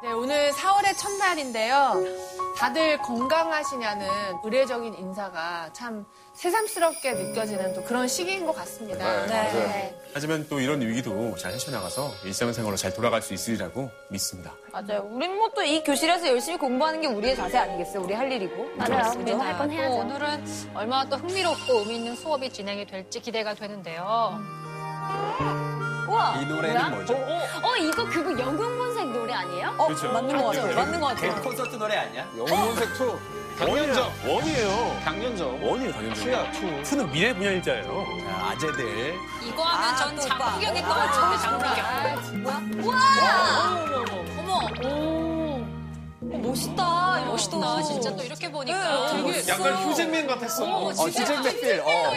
네, 오늘 4월의 첫날인데요. 다들 건강하시냐는 의례적인 인사가 참 새삼스럽게 느껴지는 또 그런 시기인 것 같습니다. 네, 맞아요. 하지만 또 이런 위기도 잘 헤쳐나가서 일상생활로 잘 돌아갈 수 있으리라고 믿습니다. 맞아요. 우린 뭐 또 이 교실에서 열심히 공부하는 게 우리의 자세 아니겠어요? 우리 할 일이고. 맞아요. 우리도 할건또 해야죠. 오늘은 얼마나 또 흥미롭고 의미 있는 수업이 진행이 될지 기대가 되는데요. 우와. 이 노래는 뭐죠? 어, 이거 그거 영웅본색 노래 아니에요? 어, 그렇죠. 맞는 것 같아요. 맞는 것 같아요. 콘서트 노래 아니야? 영문색 2. 강연정. 원이에요. 강연정. 원이에요, 당연히. 투야, 투. 투는 미래 분야일자예요. 자, 아재들. 이거 하면 아, 전또 오빠. 장구경이 떠오르는데 장구경. 어, 멋있다. 이거 멋있다. 또. 진짜 또 이렇게 보니까. 네, 되게 약간 휴잭맨 같았어. 어, 진짜. 휴잭맨 필. 어.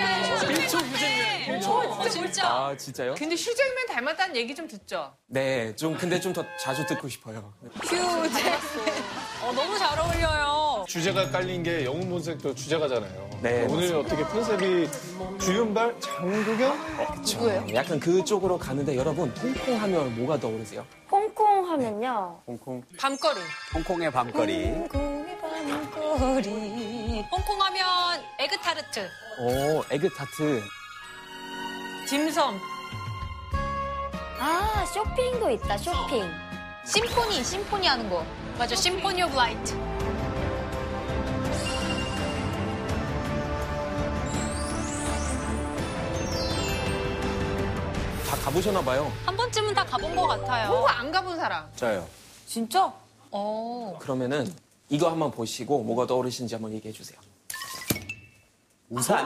어, 진짜. 아 진짜요? 근데 휴잭맨 닮았다는 얘기 좀 듣죠? 네, 좀 근데 좀 더 자주 듣고 싶어요. 휴제. 어, 너무 잘 어울려요. 주제가 깔린 게 영웅 본색도 주제가잖아요. 네, 오늘 어떻게 컨셉이 주윤발, 장국영? 누구예요? 약간 그쪽으로 가는데 여러분 홍콩 하면 뭐가 떠오르세요? 홍콩 하면요. 홍콩. 밤거리. 홍콩의 밤거리. 공의 밤거리. 홍콩 하면 에그타르트. 오, 에그타르트. 딤섬. 아, 쇼핑도 있다, 쇼핑. 심포니, 심포니 하는 거. 맞아, Symphony of Lights. 다 가보셨나 봐요. 한 번쯤은 다 가본 것 같아요. 홍콩 안 가본 사람. 저요. 진짜? 어. 그러면은 이거 한번 보시고 뭐가 떠오르시는지 한번 얘기해 주세요. 우산.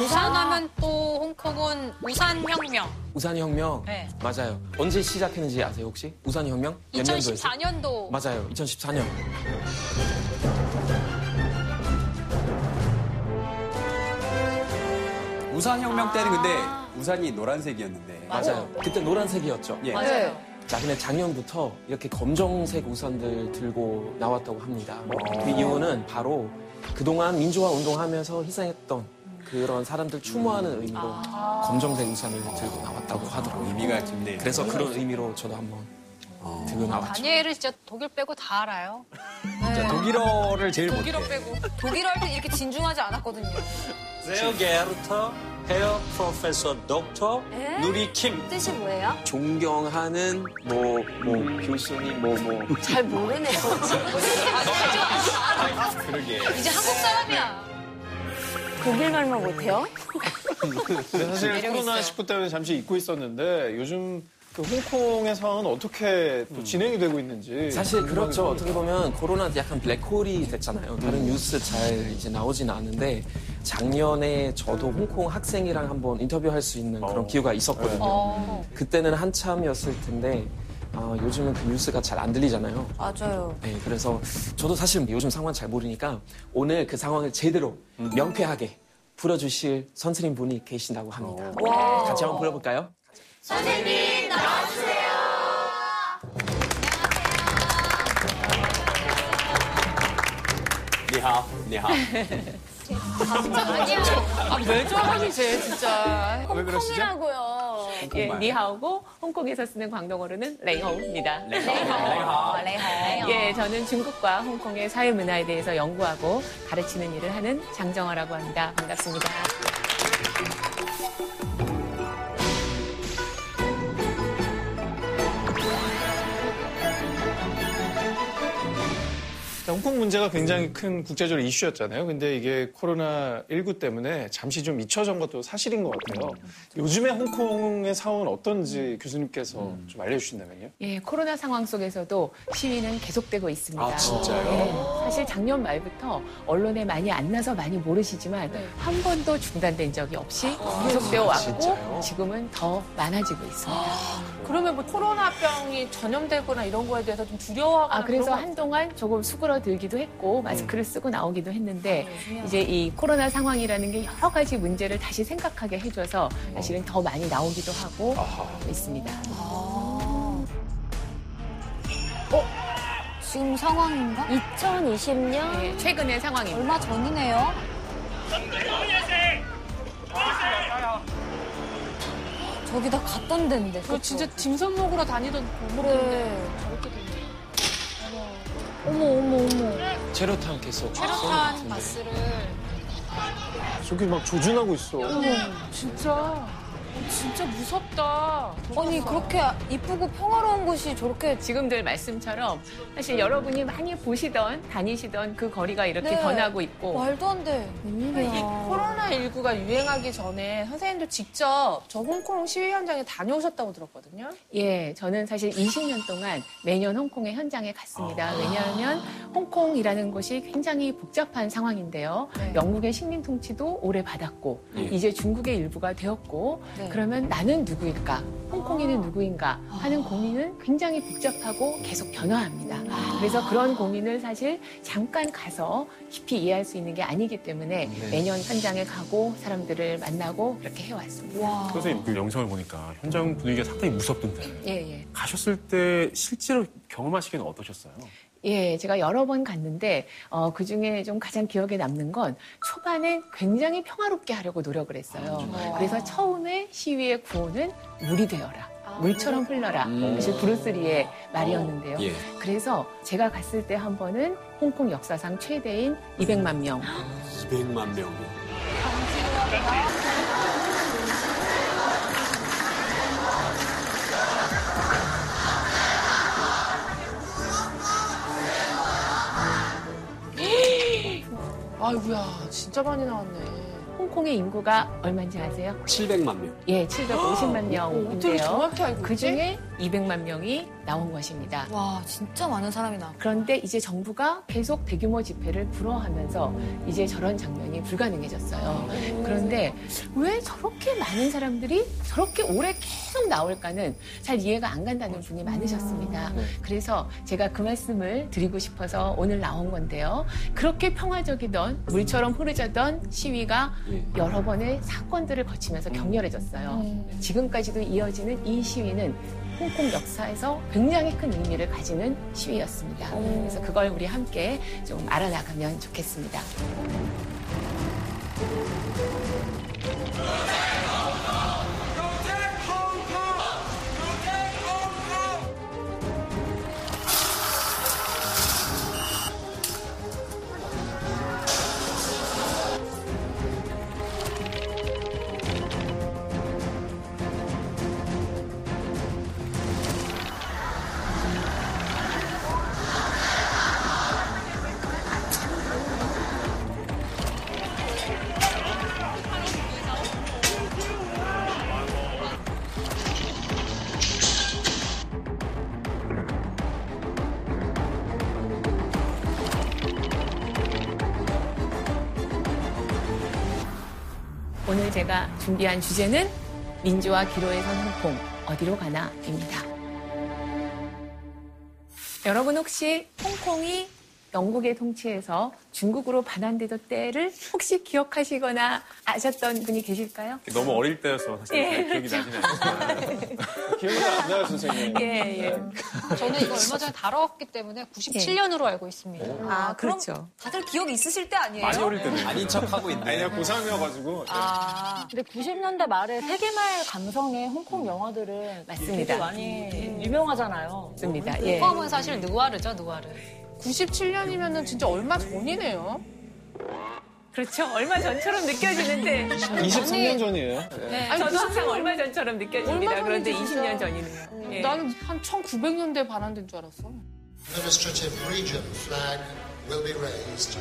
우산 하면 또 홍콩은 우산 혁명. 우산 혁명. 네. 맞아요. 언제 시작했는지 아세요 혹시? 우산 혁명? 몇 년도였어요? 2014년도. 맞아요. 2014년. 우산 혁명 때는 근데 우산이 노란색이었는데. 맞아요. 그때 노란색이었죠. 예. 맞아요. 자, 근데 작년부터 이렇게 검정색 우산들 들고 나왔다고 합니다. 그 이유는 바로 그동안 민주화 운동하면서 희생했던 그런 사람들 추모하는 의미로 검정색 우산을 들고 나왔다고 하더라고요. 의미가 깊네요. 그래서 그런 의미로 저도 한번 들고 나왔죠. 다니엘은 진짜 독일 빼고 다 알아요. 자, 독일어를 제일 못해. 독일어 빼고. 독일어 할 때 이렇게 진중하지 않았거든요. Professor Dr. 에? 누리 킴. 뜻이 뭐예요? 존경하는 뭐, 뭐, 교수님, 뭐, 뭐. 잘 모르네요. 그러게. 이제 한국 사람이야. 독일 말만 못해요? 근데 사실 코로나19 때문에 잠시 잊고 있었는데 요즘 그 홍콩의 상황은 어떻게 또 진행이 되고 있는지. 사실 그렇죠. 어떻게 보면 코로나 약간 블랙홀이 됐잖아요. 다른 뉴스 잘 이제 나오지는 않는데 작년에 저도 홍콩 학생이랑 한번 인터뷰할 수 있는 그런 어. 기회가 있었거든요. 어. 그때는 한참이었을 텐데 아, 요즘은 그 뉴스가 잘 안 들리잖아요. 맞아요. 네, 그래서 저도 사실 요즘 상황 잘 모르니까 오늘 그 상황을 제대로 명쾌하게 풀어주실 선생님 분이 계신다고 합니다. 같이 한번 불러볼까요? 니하오, 니하오. 아, 왜 저러니, 쟤, 진짜. 왜 그러시죠? 홍콩이라고요. 예, 니하오고 홍콩에서 쓰는 광동어로는 레이호우입니다. 아, 레이호. 예, 저는 중국과 홍콩의 사회 문화에 대해서 연구하고 가르치는 일을 하는 장정화라고 합니다. 반갑습니다. 홍콩 문제가 굉장히 큰 국제적으로 이슈였잖아요. 근데 이게 코로나19 때문에 잠시 좀 잊혀진 것도 사실인 것 같아요. 요즘에 홍콩의 상황은 어떤지 교수님께서 좀 알려주신다면요. 예, 코로나 상황 속에서도 시위는 계속되고 있습니다. 아, 진짜요? 예, 사실 작년 말부터 언론에 많이 안 나서 많이 모르시지만 한 번도 중단된 적이 없이 계속되어 왔고 진짜요? 지금은 더 많아지고 있습니다. 그러면 뭐 코로나병이 전염되거나 이런 거에 대해서 좀 두려워하거나 아, 그래서 한동안 조금 수그러 들기도 했고, 마스크를 쓰고 나오기도 했는데, 이제 이 코로나 상황이라는 게 여러 가지 문제를 다시 생각하게 해줘서 사실은 더 많이 나오기도 하고 있습니다. 지금 상황인가? 2020년 네, 최근의 상황입니다. 얼마 전이네요. 저기 다 갔던 데인데. 저 진짜 짐선 먹으러 다니던 그래. 어머, 어머, 어머. 체류탄 계속 체류탄 가스를 저기 막 조준하고 있어. 진짜 진짜 무섭다. 아니 그렇게 이쁘고 평화로운 곳이 저렇게 지금들 말씀처럼 사실 여러분이 많이 보시던 다니시던 그 거리가 이렇게 네. 변하고 있고 말도 안 돼. 이 코로나19가 유행하기 전에 선생님도 직접 저 홍콩 시위 현장에 다녀오셨다고 들었거든요. 예, 저는 사실 20년 동안 매년 홍콩의 현장에 갔습니다. 왜냐하면 홍콩이라는 곳이 굉장히 복잡한 상황인데요. 네. 영국의 식민 통치도 오래 받았고 예. 이제 중국의 일부가 되었고 네. 그러면 나는 누구일까? 홍콩인은 누구인가? 하는 고민은 굉장히 복잡하고 계속 변화합니다. 그래서 그런 고민을 사실 잠깐 가서 깊이 이해할 수 있는 게 아니기 때문에 매년 현장에 가고 사람들을 만나고 그렇게 해왔습니다. 선생님 그 영상을 보니까 현장 분위기가 상당히 무섭던데 예, 예. 가셨을 때 실제로 경험하시기는 어떠셨어요? 예, 제가 여러 번 갔는데 어, 그 중에 좀 가장 기억에 남는 건 초반엔 굉장히 평화롭게 하려고 노력을 했어요. 그래서 처음에 시위의 구호는 물이 되어라. 물처럼 흘러라. 음. 사실 브루스리의 말이었는데요. 예. 그래서 제가 갔을 때 한 번은 홍콩 역사상 최대인 200만 명 200만 명. 아이고야 진짜 많이 나왔네. 홍콩의 인구가 얼마인지 아세요? 700만 명. 예, 750만 어떻게 명인데요. 정확히 알고 그 있지? 중에 200만 명이 나온 것입니다. 와 진짜 많은 사람이 나. 그런데 이제 정부가 계속 대규모 집회를 불허하면서 이제 저런 장면이 불가능해졌어요. 그런데 왜 저렇게 많은 사람들이 저렇게 오래 계속 나올까는 잘 이해가 안 간다는 분이 많으셨습니다. 그래서 제가 그 말씀을 드리고 싶어서 오늘 나온 건데요. 그렇게 평화적이던 물처럼 흐르졌던 시위가 여러 번의 사건들을 거치면서 격렬해졌어요. 지금까지도 이어지는 이 시위는 홍콩 역사에서 굉장히 큰 의미를 가지는 시위였습니다. 그래서 그걸 우리 함께 좀 알아나가면 좋겠습니다. 준비한 주제는 민주화 기로에 선 홍콩 어디로 가나입니다. 여러분 혹시 홍콩이 영국의 통치에서 중국으로 반환되던 때를 혹시 기억하시거나 아셨던 분이 계실까요? 너무 어릴 때여서 사실 예, 잘 기억이 나지는 않지만 기억이 잘안 나요, 선생님. 예, 예. 저는 이거 얼마 전에 다뤄왔기 때문에 97년으로 알고 있습니다. 아 그럼 그렇죠. 다들 기억 있으실 때 아니에요? 많이 어릴 때는 아닌 척 하고 있네. 아니야, 고3이어가지고. 아 근데 90년대 말에 세계말 감성의 홍콩 영화들은 맞습니다. 되게 많이 유명하잖아요. 맞습니다. 예. 처음은 사실 느와르죠, 느와르. 97년이면은 진짜 얼마 전이네요. 그렇죠. 얼마 전처럼 느껴지는데 23년 전이에요. 네. 아니, 저도 항상 얼마 전처럼 느껴집니다. 얼마 그런데 전인지 진짜. 20년 전이네요. 예. 나는 한 1900년대 반환된 줄 알았어. Administrative region flag will be raised.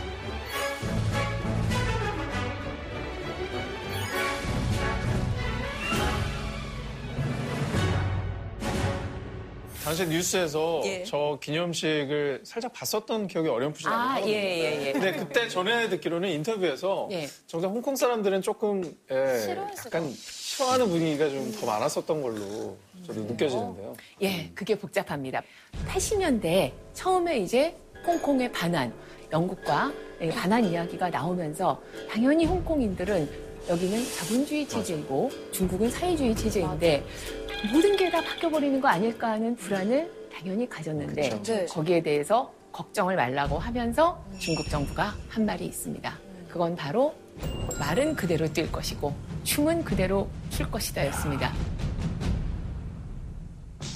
당시 뉴스에서 예. 저 기념식을 살짝 봤었던 기억이 어렴풋이 아, 나거든요. 예, 예, 예. 근데 그때 전에 듣기로는 인터뷰에서 예. 정작 홍콩 사람들은 조금 예, 약간 싫어하는 분위기가 좀 더 많았었던 걸로 저도 느껴지는데요. 예, 그게 복잡합니다. 80년대 처음에 이제 홍콩의 반환, 영국과 예, 반환 이야기가 나오면서 당연히 홍콩인들은 여기는 자본주의 체제이고 중국은 사회주의 체제인데 모든 게 다 바뀌어버리는 거 아닐까 하는 불안을 당연히 가졌는데 그쵸. 네. 거기에 대해서 걱정을 말라고 하면서 중국 정부가 한 말이 있습니다. 그건 바로 말은 그대로 뛸 것이고 춤은 그대로 출 것이다 였습니다.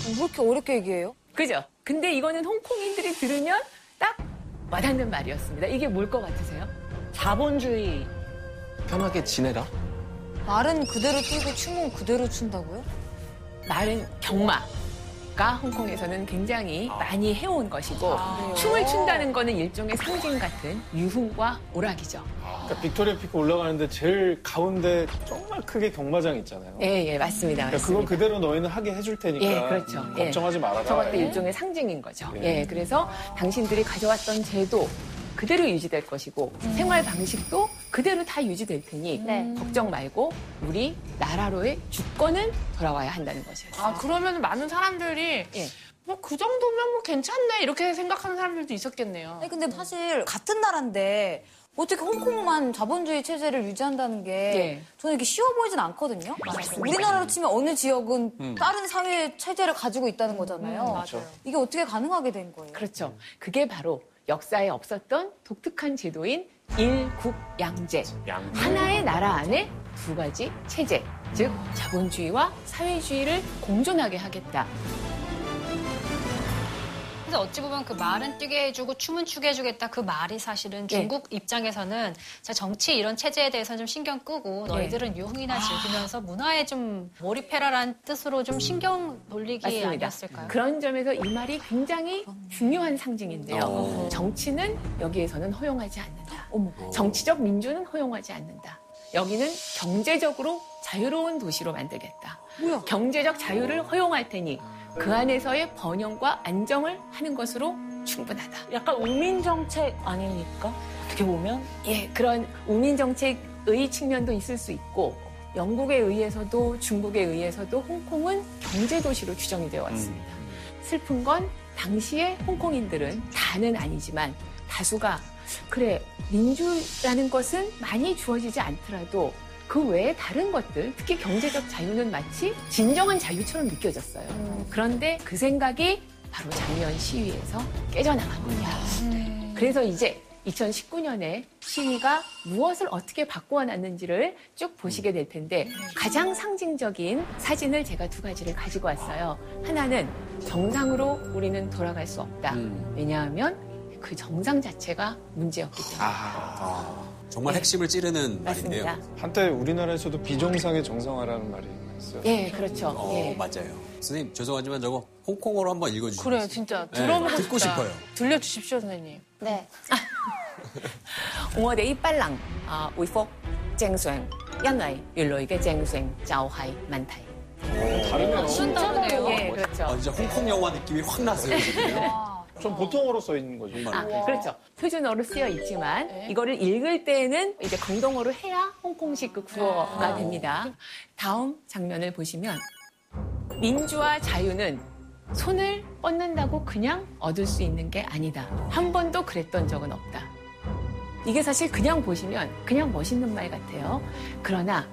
왜 이렇게 어렵게 얘기해요? 그죠? 근데 이거는 홍콩인들이 들으면 딱 와닿는 말이었습니다. 이게 뭘 것 같으세요? 자본주의. 편하게 지내라. 말은 그대로 뛰고 춤은 그대로 춘다고요? 말은 경마가 홍콩에서는 굉장히 많이 해온 것이고 춤을 춘다는 거는 일종의 상징 같은 유흥과 오락이죠. 그러니까 빅토리아 피크 올라가는데 제일 가운데 정말 크게 경마장 있잖아요. 예, 예, 맞습니다. 그러니까 맞습니다. 그거 그대로 너희는 하게 해줄 테니까 예, 그렇죠. 음, 예. 걱정하지 말아라. 저것도 예. 일종의 상징인 거죠. 예. 예, 그래서 당신들이 가져왔던 제도 그대로 유지될 것이고 생활 방식도 그대로 다 유지될 테니 네. 걱정 말고 우리 나라로의 주권은 돌아와야 한다는 것이었어요. 아, 그러면 많은 사람들이 예. 뭐그 정도면 뭐 괜찮네 이렇게 생각하는 사람들도 있었겠네요. 아니, 근데 사실 같은 나라인데 어떻게 홍콩만 자본주의 체제를 유지한다는 게 예. 저는 이렇게 쉬워 보이진 않거든요. 우리나라로 치면 어느 지역은 음. 다른 사회 체제를 가지고 있다는 거잖아요. 맞아요. 이게 어떻게 가능하게 된 거예요? 그렇죠. 그게 바로 역사에 없었던 독특한 제도인 일국양제. 양. 하나의 나라 안에 두 가지 체제, 즉 자본주의와 사회주의를 공존하게 하겠다. 그래서 어찌 보면 그 말은 뛰게 해주고 춤은 추게 해주겠다 그 말이 사실은 예. 중국 입장에서는 자, 정치 이런 체제에 대해서는 좀 신경 끄고 너희들은 유흥이나 즐기면서 문화에 좀 몰입해라라는 뜻으로 좀 신경 돌리기 맞습니다. 아니었을까요? 그런 점에서 이 말이 굉장히 중요한 상징인데요. 어. 정치는 여기에서는 허용하지 않는다. 정치적 민주는 허용하지 않는다. 여기는 경제적으로 자유로운 도시로 만들겠다. 경제적 자유를 허용할 테니 그 안에서의 번영과 안정을 하는 것으로 충분하다. 약간 우민 정책 아닙니까? 어떻게 보면 예, 그런 우민 정책의 측면도 있을 수 있고 영국에 의해서도 중국에 의해서도 홍콩은 경제 도시로 규정이 되어 왔습니다. 슬픈 건 당시에 홍콩인들은 다는 아니지만 다수가 그래 민주라는 것은 많이 주어지지 않더라도 그 외에 다른 것들, 특히 경제적 자유는 마치 진정한 자유처럼 느껴졌어요. 그런데 그 생각이 바로 작년 시위에서 깨져나간 겁니다. 그래서 이제 2019년에 시위가 무엇을 어떻게 바꾸어 놨는지를 쭉 보시게 될 텐데 가장 상징적인 사진을 제가 두 가지를 가지고 왔어요. 하나는 정상으로 우리는 돌아갈 수 없다. 음. 왜냐하면 그 정상 자체가 문제였기 때문에. 아, 정말 핵심을 찌르는 말인데요. 맞습니다. 한때 우리나라에서도 비정상의 정상화라는 말이 있어요. 예, 그렇죠. 어, 예. 맞아요. 선생님, 죄송하지만 저거 홍콩어로 한번 읽어주시죠. 그래요, 진짜 네, 들어보고 듣고 싶다. 싶어요. 들려주십시오, 선생님. 네. 我哋呢班人啊回復正常，因為原來嘅正常就係問題。 다르네요. 진짜 다르네요. 예, 그렇죠. 아, 진짜 홍콩 영화 느낌이 확 나세요. 지금. 좀 보통어로 써 있는 거죠. 정말. 아, 그렇죠. 표준어로 쓰여 있지만 네. 이거를 읽을 때는 이제 광동어로 해야 홍콩식 그 구어가 됩니다. 다음 장면을 보시면 민주와 자유는 손을 뻗는다고 그냥 얻을 수 있는 게 아니다. 한 번도 그랬던 적은 없다. 이게 사실 그냥 보시면 그냥 멋있는 말 같아요. 그러나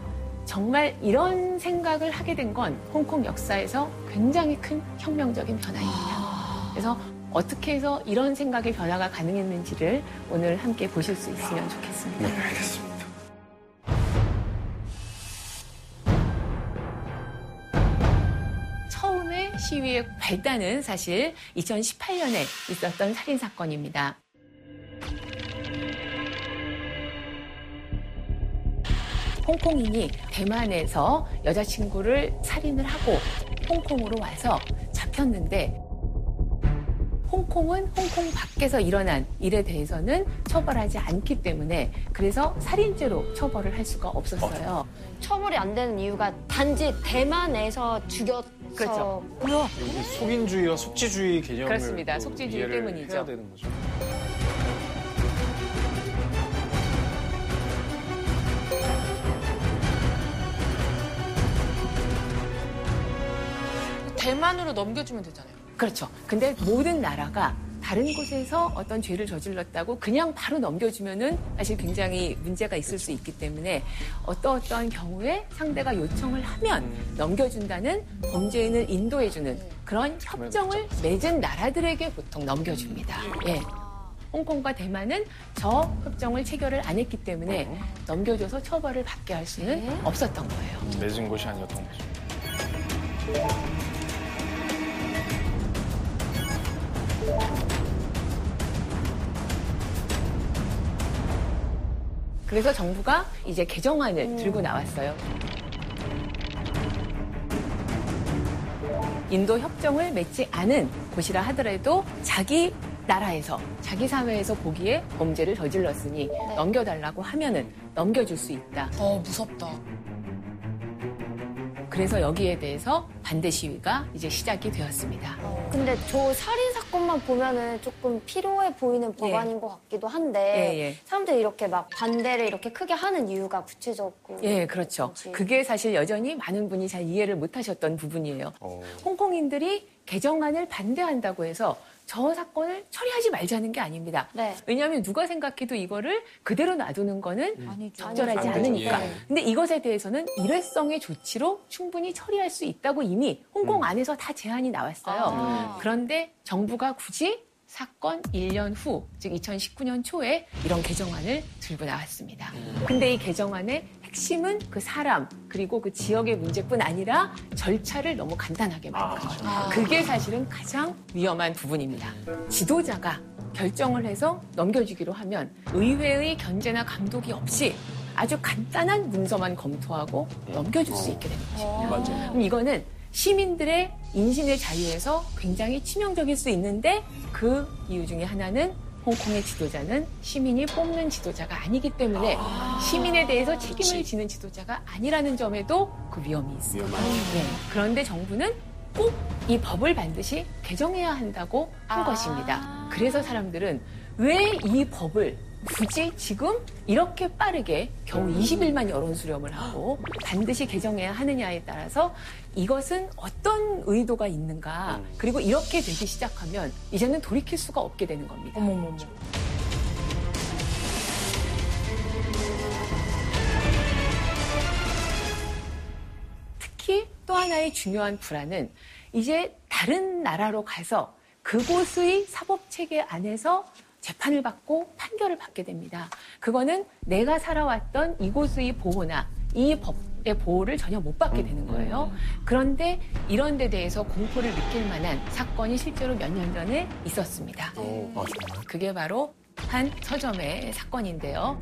정말 이런 생각을 하게 된 건 홍콩 역사에서 굉장히 큰 혁명적인 변화입니다. 그래서 어떻게 해서 이런 생각의 변화가 가능했는지를 오늘 함께 보실 수 있으면 좋겠습니다. 네, 알겠습니다. 처음에 시위의 발단은 사실 2018년에 있었던 살인 사건입니다. 홍콩인이 대만에서 여자친구를 살인을 하고 홍콩으로 와서 잡혔는데 홍콩은 홍콩 밖에서 일어난 일에 대해서는 처벌하지 않기 때문에 그래서 살인죄로 처벌을 할 수가 없었어요. 처벌이 안 되는 이유가 단지 대만에서 죽였어. 그렇죠. 여기 속인주의와 속지주의 개념을 그렇습니다. 또 속지주의 이해를 때문이죠. 해야 되는 거죠. 대만으로 넘겨주면 되잖아요. 그렇죠. 근데 모든 나라가 다른 곳에서 어떤 죄를 저질렀다고 그냥 바로 넘겨주면은 사실 굉장히 문제가 있을 수 있기 때문에 어떠 어떠한 경우에 상대가 요청을 하면 넘겨준다는 범죄인을 인도해주는 그런 협정을 맺은 나라들에게 보통 넘겨줍니다. 예. 홍콩과 대만은 저 협정을 체결을 안 했기 때문에 넘겨줘서 처벌을 받게 할 수는 없었던 거예요. 맺은 것이 아니었던 거죠. 그래서 정부가 이제 개정안을 음. 들고 나왔어요. 인도 협정을 맺지 않은 곳이라 하더라도 자기 나라에서 자기 사회에서 보기에 범죄를 저질렀으니 네. 넘겨달라고 하면은 넘겨줄 수 있다. 어 무섭다. 그래서 여기에 대해서 반대 시위가 이제 시작이 되었습니다. 근데 저 살인 사건만 보면은 조금 필요해 보이는 법안인 것 같기도 한데 예, 예. 사람들이 이렇게 막 반대를 이렇게 크게 하는 이유가 구체적으로 예, 그렇죠. 그게 사실 여전히 많은 분이 잘 이해를 못 하셨던 부분이에요. 홍콩인들이 개정안을 반대한다고 해서 저 사건을 처리하지 말자는 게 아닙니다. 네. 왜냐하면 누가 생각해도 이거를 그대로 놔두는 거는 적절하지 아니죠. 않으니까. 예. 근데 이것에 대해서는 일회성의 조치로 충분히 처리할 수 있다고 이미 홍콩 안에서 다 제안이 나왔어요. 아. 그런데 정부가 굳이 사건 1년 후, 즉 2019년 초에 이런 개정안을 들고 나왔습니다. 근데 이 개정안의 핵심은 그 사람 그리고 그 지역의 문제뿐 아니라 절차를 너무 간단하게 만든 거죠. 그게 사실은 가장 위험한 부분입니다. 지도자가 결정을 해서 넘겨주기로 하면 의회의 견제나 감독이 없이 아주 간단한 문서만 검토하고 넘겨줄 수 있게 되는 것입니다. 맞아요. 그럼 이거는 시민들의 인신의 자유에서 굉장히 치명적일 수 있는데 그 이유 중에 하나는 홍콩의 지도자는 시민이 뽑는 지도자가 아니기 때문에 시민에 대해서 책임을 지는 지도자가 아니라는 점에도 그 위험이 있습니다. 네. 그런데 정부는 꼭 이 법을 반드시 개정해야 한다고 한 것입니다. 그래서 사람들은 왜 이 법을 굳이 지금 이렇게 빠르게 겨우 20일만 여론 수렴을 하고 반드시 개정해야 하느냐에 따라서 이것은 어떤 의도가 있는가 그리고 이렇게 되기 시작하면 이제는 돌이킬 수가 없게 되는 겁니다. 특히 또 하나의 중요한 불안은 이제 다른 나라로 가서 그곳의 사법 체계 안에서 재판을 받고 판결을 받게 됩니다. 그거는 내가 살아왔던 이곳의 보호나 이 법 의 보호를 전혀 못 받게 되는 거예요. 그런데 이런 데 대해서 공포를 느낄 만한 사건이 실제로 몇 년 전에 있었습니다. 그게 바로 한 서점의 사건인데요.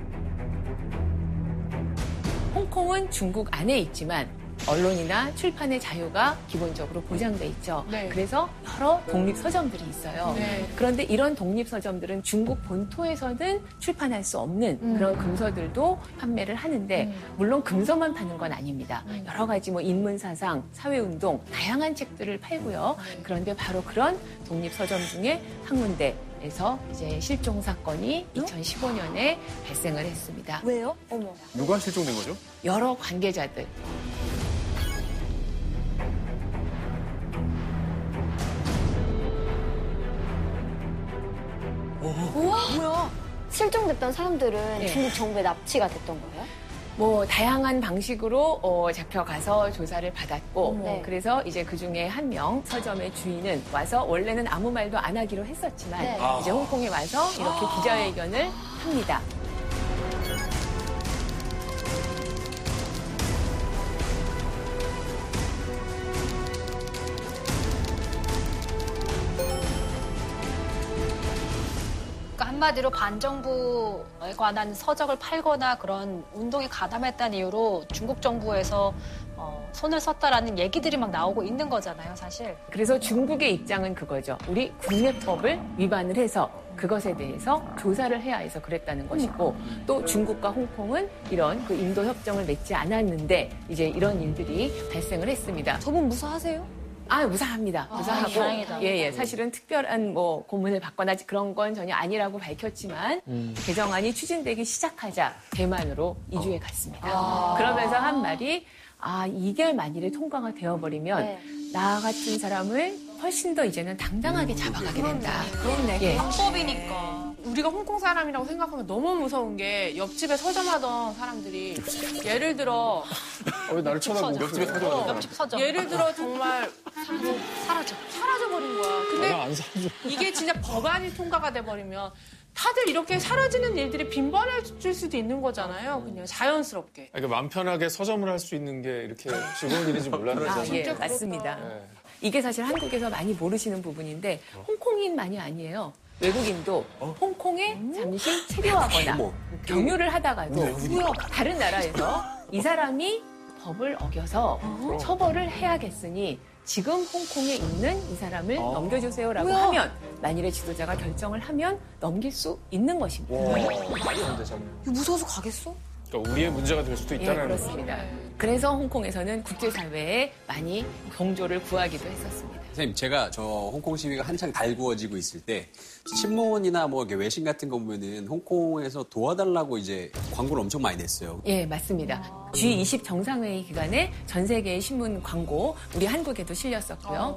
홍콩은 중국 안에 있지만 언론이나 출판의 자유가 기본적으로 보장돼 있죠. 네. 그래서 여러 독립 서점들이 있어요. 네. 그런데 이런 독립 서점들은 중국 본토에서는 출판할 수 없는 음. 그런 금서들도 판매를 하는데 음. 물론 금서만 파는 건 아닙니다. 여러 가지 뭐 인문 사상, 사회 운동 다양한 책들을 팔고요. 음. 그런데 바로 그런 독립 서점 중에 한 군데 에서 이제 실종 사건이 2015년에 발생을 했습니다. 왜요? 어머. 누가 실종된 거죠? 여러 관계자들 뭐야? 실종됐던 사람들은 네. 중국 정부에 납치가 됐던 거예요? 뭐 다양한 방식으로 어, 잡혀가서 조사를 받았고. 네. 그래서 이제 그 중에 한 명 서점의 주인은 와서 원래는 아무 말도 안 하기로 했었지만 네. 이제 홍콩에 와서 이렇게 기자회견을 합니다. 한마디로 반정부에 관한 서적을 팔거나 그런 운동에 가담했다는 이유로 중국 정부에서 어, 손을 썼다라는 얘기들이 막 나오고 있는 거잖아요, 사실. 그래서 중국의 입장은 그거죠. 우리 국내법을 위반을 해서 그것에 대해서 조사를 해야 해서 그랬다는 것이고 또 중국과 홍콩은 이런 그 인도 협정을 맺지 않았는데 이제 이런 일들이 발생을 했습니다. 저분 무사하세요? 아, 무사합니다. 무사하고. 다행이다. 예, 예. 사실은 특별한 뭐 고문을 받거나 그런 건 전혀 아니라고 밝혔지만 개정안이 추진되기 시작하자 대만으로 이주해 갔습니다. 그러면서 한 말이 아, 이게 만일에 통과가 되어버리면 네. 나 같은 사람을 훨씬 더 이제는 당당하게 잡아가게 된다. 그렇네. 예. 방법이니까. 우리가 홍콩 사람이라고 생각하면 너무 무서운 게 옆집에 서점하던 사람들이 예를 들어 어, 왜 나를 쳐다보고 옆집에? 서점. 어, 옆집 서점. 예를 들어 정말 사라져 사라져 버린 거야. 근데 안 사줘. 이게 진짜 법안이 통과가 돼 버리면 다들 이렇게 사라지는 일들이 빈번해질 수도 있는 거잖아요. 그냥 자연스럽게. 그러니까 마음 편하게 서점을 할 수 있는 게 이렇게 즐거운 일인지 몰랐는데. 아, 예, 맞습니다. 네. 이게 사실 한국에서 많이 모르시는 부분인데 홍콩인만이 아니에요. 외국인도 홍콩에 잠시 체류하거나 어머. 경유를 하다가도 외국인. 다른 나라에서 이 사람이 법을 어겨서 처벌을 해야겠으니 지금 홍콩에 있는 이 사람을 어. 넘겨주세요라고 뭐야? 하면 만일에 지도자가 결정을 하면 넘길 수 있는 것입니다. 무서워서 가겠어? 그러니까 우리의 문제가 될 수도 예, 있다는 거죠. 그렇습니다. 그래서 홍콩에서는 국제사회에 많이 동조를 구하기도 했었습니다. 선생님, 제가 저 홍콩 시위가 한창 달구어지고 있을 때 신문이나 뭐 이렇게 외신 같은 거 보면은 홍콩에서 도와달라고 이제 광고를 엄청 많이 냈어요. 예, 맞습니다. G20 정상회의 기간에 전 세계의 신문 광고, 우리 한국에도 실렸었고요.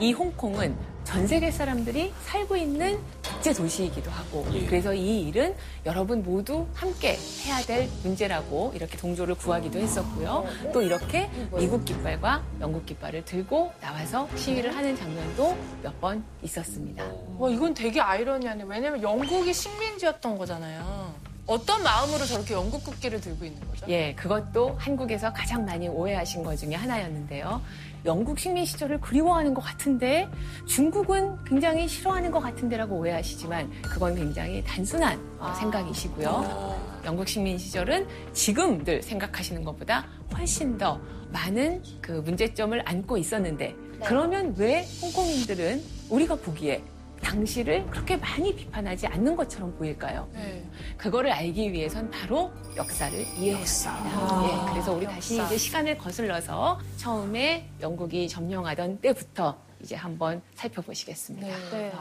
이 홍콩은 전 세계 사람들이 살고 있는 국제 도시이기도 하고, 예. 그래서 이 일은 여러분 모두 함께 해야 될 문제라고 이렇게 동조를 구하기도 했었고요. 또 이렇게 미국 깃발과 영국 깃발을 들고 나와서 시위를 하는 장면도 몇 번 있었습니다. 와, 이건 되게 아이러니하네. 왜냐면 영국이 식민지였던 거잖아요. 어떤 마음으로 저렇게 영국 국기를 들고 있는 거죠? 예, 그것도 한국에서 가장 많이 오해하신 것 중에 하나였는데요. 영국 식민 시절을 그리워하는 것 같은데 중국은 굉장히 싫어하는 것 같은데라고 오해하시지만 그건 굉장히 단순한 어, 생각이시고요. 영국 식민 시절은 지금들 생각하시는 것보다 훨씬 더 많은 그 문제점을 안고 있었는데 그러면 왜 홍콩인들은 우리가 보기에 당시를 그렇게 많이 비판하지 않는 것처럼 보일까요? 네. 그거를 알기 위해선 바로 역사를 이해했습니다. 예, 그래서 우리 다시 역사. 이제 시간을 거슬러서 처음에 영국이 점령하던 때부터 이제 한번 살펴보시겠습니다. 네.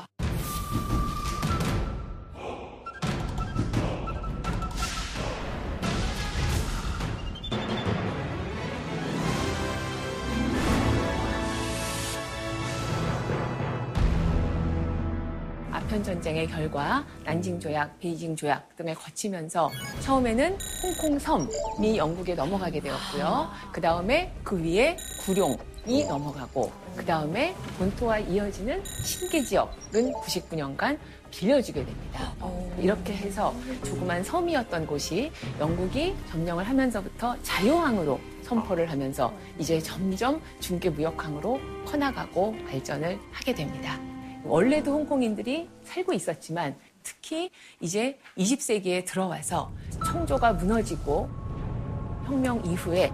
아편 전쟁의 결과 난징 조약, 베이징 조약 등을 거치면서 처음에는 홍콩 섬이 영국에 넘어가게 되었고요. 그 다음에 그 위에 구룡이 넘어가고 그 다음에 본토와 이어지는 신계 지역은 99년간 빌려주게 됩니다. 이렇게 해서 조그만 섬이었던 곳이 영국이 점령을 하면서부터 자유항으로 선포를 하면서 이제 점점 중계 무역항으로 커나가고 발전을 하게 됩니다. 원래도 홍콩인들이 살고 있었지만 특히 이제 20세기에 들어와서 청조가 무너지고 혁명 이후에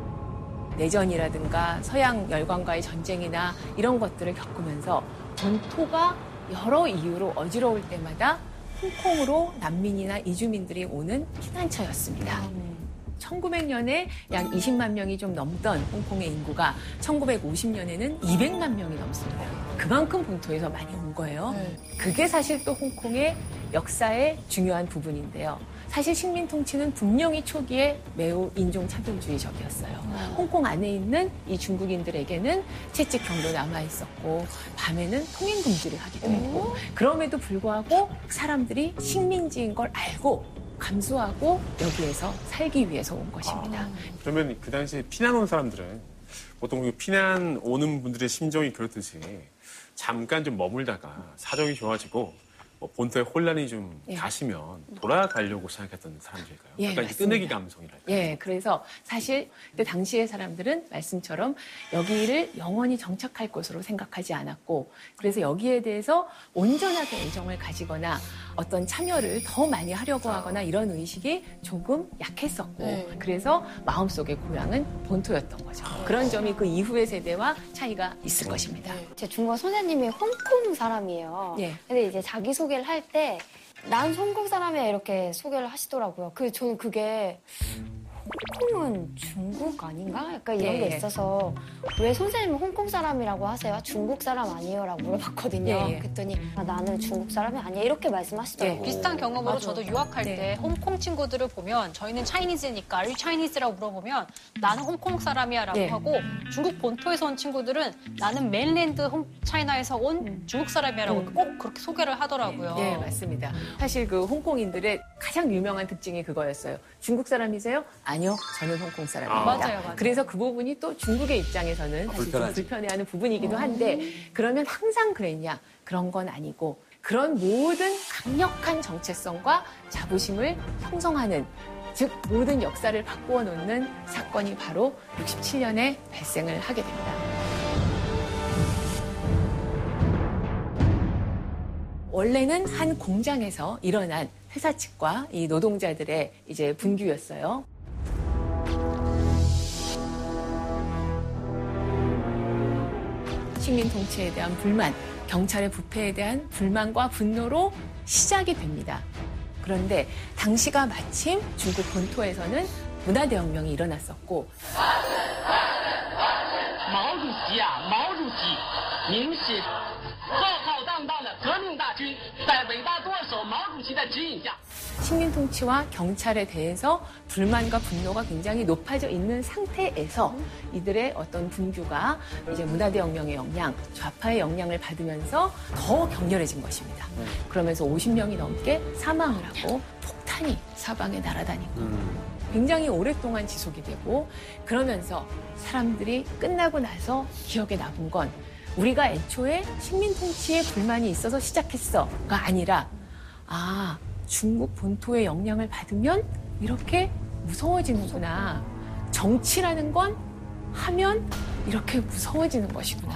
내전이라든가 서양 열강과의 전쟁이나 이런 것들을 겪으면서 본토가 여러 이유로 어지러울 때마다 홍콩으로 난민이나 이주민들이 오는 피난처였습니다. 1900년에 약 20만 명이 좀 넘던 홍콩의 인구가 1950년에는 200만 명이 넘습니다. 그만큼 본토에서 많이 온 거예요. 그게 사실 또 홍콩의 역사의 중요한 부분인데요. 사실 식민 통치는 분명히 초기에 매우 인종 차별주의적이었어요. 홍콩 안에 있는 이 중국인들에게는 채찍형도 남아 있었고 밤에는 통행 금지를 하기도 했고 그럼에도 불구하고 사람들이 식민지인 걸 알고 감수하고 여기에서 살기 위해서 온 것입니다. 그러면 그 당시에 피난 온 사람들은 보통 그 피난 오는 분들의 심정이 그렇듯이 잠깐 좀 머물다가 사정이 좋아지고 뭐 본토에 혼란이 좀 예. 가시면 돌아가려고 생각했던 사람들일까요? 예, 약간. 뜨내기 감성이랄까. 예, 그래서 사실 그때 당시의 사람들은 말씀처럼 여기를 영원히 정착할 곳으로 생각하지 않았고, 그래서 여기에 대해서 온전하게 애정을 가지거나 어떤 참여를 더 많이 하려고 하거나 이런 의식이 조금 약했었고, 네. 그래서 마음속의 고향은 본토였던 거죠. 그런 점이 그 이후의 세대와 차이가 있을 것입니다. 제 중국어 선생님이 홍콩 사람이에요. 예. 근데 이제 자기 소개를 할 때 난 홍콩 사람이야 이렇게 소개를 하시더라고요. 그 저는 그게 홍콩은 중국 아닌가? 약간 이런 예, 게 예. 있어서 왜 선생님은 홍콩 사람이라고 하세요? 중국 사람 아니에요 라고 물어봤거든요. 예, 예. 그랬더니 아, 나는 중국 사람이 아니야 이렇게 말씀하시더라고요. 비슷한 경험으로 맞아요. 저도 유학할 네. 때 홍콩 친구들을 보면 저희는 차이니즈니까 are you Chinese라고 물어보면 나는 홍콩 사람이야 라고 예. 하고 중국 본토에서 온 친구들은 나는 mainland 홍 China에서 온 중국 사람이야 라고 음. 꼭 그렇게 소개를 하더라고요. 네, 맞습니다. 사실 그 홍콩인들의 가장 유명한 특징이 그거였어요. 중국 사람이세요? 아니요, 저는 홍콩 사람입니다. 아. 맞아요, 맞아요. 그래서 그 부분이 또 중국의 입장에서는 사실 좀 불편하지. 불편해하는 부분이기도 한데 그러면 항상 그랬냐? 그런 건 아니고 그런 모든 강력한 정체성과 자부심을 형성하는 즉 모든 역사를 바꾸어 놓는 사건이 바로 67년에 발생을 하게 됩니다. 원래는 한 공장에서 일어난 회사 측과 이 노동자들의 이제 분규였어요. 식민 통치에 대한 불만, 경찰의 부패에 대한 불만과 분노로 시작이 됩니다. 그런데 당시가 마침 중국 본토에서는 문화대혁명이 일어났었고 식민통치와 경찰에 대해서 불만과 분노가 굉장히 높아져 있는 상태에서 이들의 어떤 분규가 이제 문화대 혁명의 영향, 좌파의 영향을 받으면서 더 격렬해진 것입니다. 네. 그러면서 50명이 넘게 사망을 하고 폭탄이 사방에 날아다니고 음. 굉장히 오랫동안 지속이 되고 그러면서 사람들이 끝나고 나서 기억에 남은 건 우리가 애초에 식민 통치에 불만이 있어서 시작했어가 아니라 아 중국 본토의 영향을 받으면 이렇게 무서워지는구나. 정치라는 건 하면 이렇게 무서워지는 것이구나.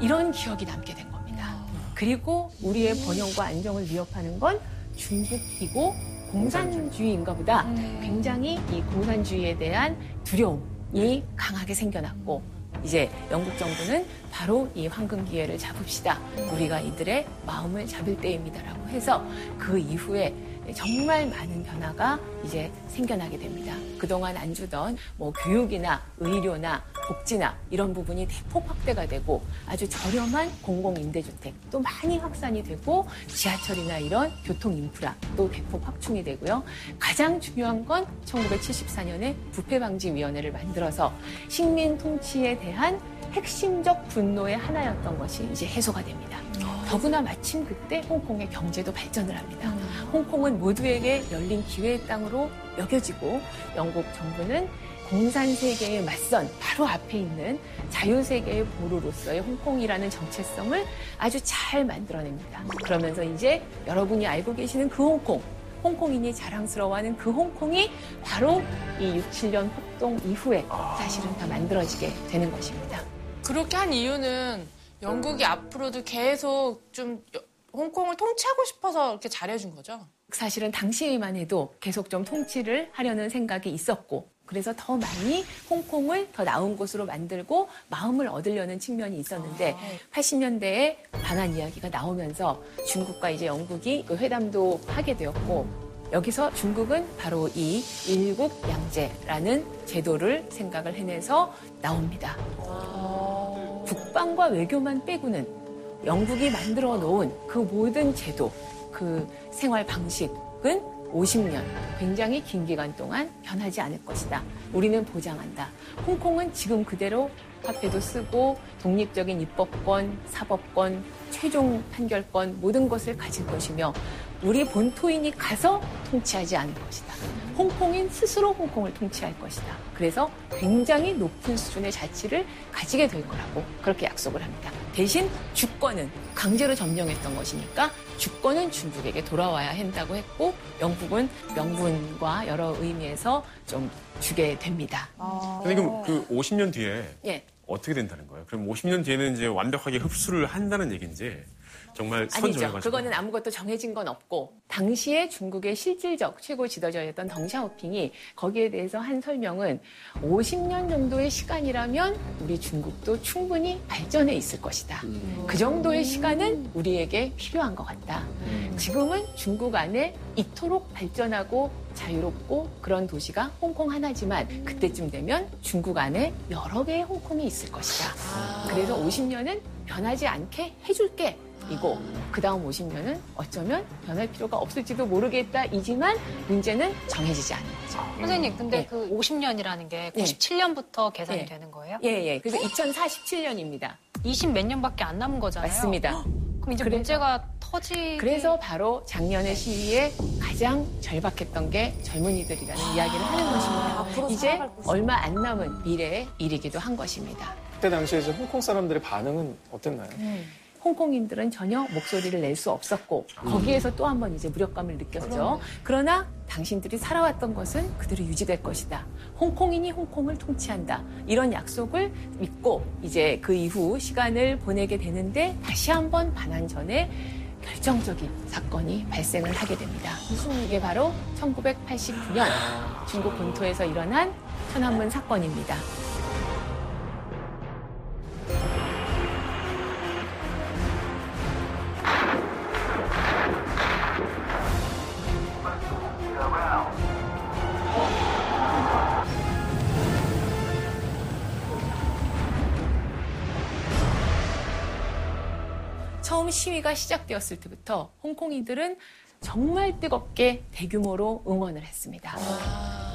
이런 기억이 남게 된 겁니다. 그리고 우리의 번영과 안정을 위협하는 건 중국이고 공산주의인가 보다. 굉장히 이 공산주의에 대한 두려움이 강하게 생겨났고 이제 영국 정부는 바로 이 황금 기회를 잡읍시다. 우리가 이들의 마음을 잡을 때입니다라고 해서 그 이후에 정말 많은 변화가 이제 생겨나게 됩니다. 그동안 안 주던 뭐 교육이나 의료나 복지나 이런 부분이 대폭 확대가 되고 아주 저렴한 공공임대주택 또 많이 확산이 되고 지하철이나 이런 교통 인프라 또 대폭 확충이 되고요. 가장 중요한 건 1974년에 부패방지위원회를 만들어서 식민 통치에 대한 핵심적 분노의 하나였던 것이 이제 해소가 됩니다. 더구나 마침 그때 홍콩의 경제도 발전을 합니다. 홍콩은 모두에게 열린 기회의 땅으로 여겨지고 영국 정부는 공산 세계에 맞선 바로 앞에 있는 자유 세계의 보루로서의 홍콩이라는 정체성을 아주 잘 만들어냅니다. 그러면서 이제 여러분이 알고 계시는 그 홍콩, 홍콩인이 자랑스러워하는 그 홍콩이 바로 이 6, 7년 폭동 이후에 사실은 다 만들어지게 되는 것입니다. 그렇게 한 이유는 영국이 앞으로도 계속 좀 여- 홍콩을 통치하고 싶어서 이렇게 잘해준 거죠. 사실은 당시에만 해도 계속 좀 통치를 하려는 생각이 있었고 그래서 더 많이 홍콩을 더 나은 곳으로 만들고 마음을 얻으려는 측면이 있었는데 80년대에 반환 이야기가 나오면서 중국과 이제 영국이 그 회담도 하게 되었고 여기서 중국은 바로 이 일국 양제라는 제도를 생각을 해내서 나옵니다. 국방과 외교만 빼고는 영국이 만들어 놓은 그 모든 제도, 그 생활 방식은 50년, 굉장히 긴 기간 동안 변하지 않을 것이다. 우리는 보장한다. 홍콩은 지금 그대로 화폐도 쓰고 독립적인 입법권, 사법권, 최종 판결권 모든 것을 가질 것이며 우리 본토인이 가서 통치하지 않을 것이다. 홍콩인 스스로 홍콩을 통치할 것이다. 그래서 굉장히 높은 수준의 자치를 가지게 될 거라고 그렇게 약속을 합니다. 대신 주권은 강제로 점령했던 것이니까 주권은 중국에게 돌아와야 한다고 했고 영국은 명분과 여러 의미에서 좀 주게 됩니다. 근데 그럼 그 50년 뒤에 예. 어떻게 된다는 거예요? 그럼 50년 뒤에는 이제 완벽하게 흡수를 한다는 얘기인지 정말 아니죠. 선정해 가지고 그거는 아무것도 정해진 건 없고 당시에 중국의 실질적 최고 지도자였던 덩샤오핑이 거기에 대해서 한 설명은 50년 정도의 시간이라면 우리 중국도 충분히 발전해 있을 것이다. 그 정도의 시간은 우리에게 필요한 것 같다. 지금은 중국 안에 이토록 발전하고 자유롭고 그런 도시가 홍콩 하나지만 그때쯤 되면 중국 안에 여러 개의 홍콩이 있을 것이다. 그래서 50년은 변하지 않게 해줄게. 이고 그 다음 50년은 어쩌면 변할 필요가 없을지도 모르겠다 이지만 문제는 정해지지 않은 거죠. 선생님, 근데 네. 그 50년이라는 게 97년부터 계산이 되는 거예요? 예, 예. 그래서 2047년입니다. 20 몇 년밖에 안 남은 거잖아요. 맞습니다. 그럼 이제 그래서- 문제가 터지. 그래서 바로 작년의 시위에 가장 절박했던 게 젊은이들이라는 이야기를 하는 것입니다. 앞으로 이제 얼마 안 남은 미래의 일이기도 한 것입니다. 그때 당시에 이제 홍콩 사람들의 반응은 어땠나요? 홍콩인들은 전혀 목소리를 낼 수 없었고 거기에서 또 한 번 이제 무력감을 느꼈죠. 그러나 당신들이 살아왔던 것은 그대로 유지될 것이다. 홍콩인이 홍콩을 통치한다. 이런 약속을 믿고 이제 그 이후 시간을 보내게 되는데 다시 한번 반환 전에 결정적인 사건이 발생을 하게 됩니다. 이게 바로 1989년 중국 본토에서 일어난 천안문 사건입니다. 처음 시위가 시작되었을 때부터 홍콩인들은 정말 뜨겁게 대규모로 응원을 했습니다.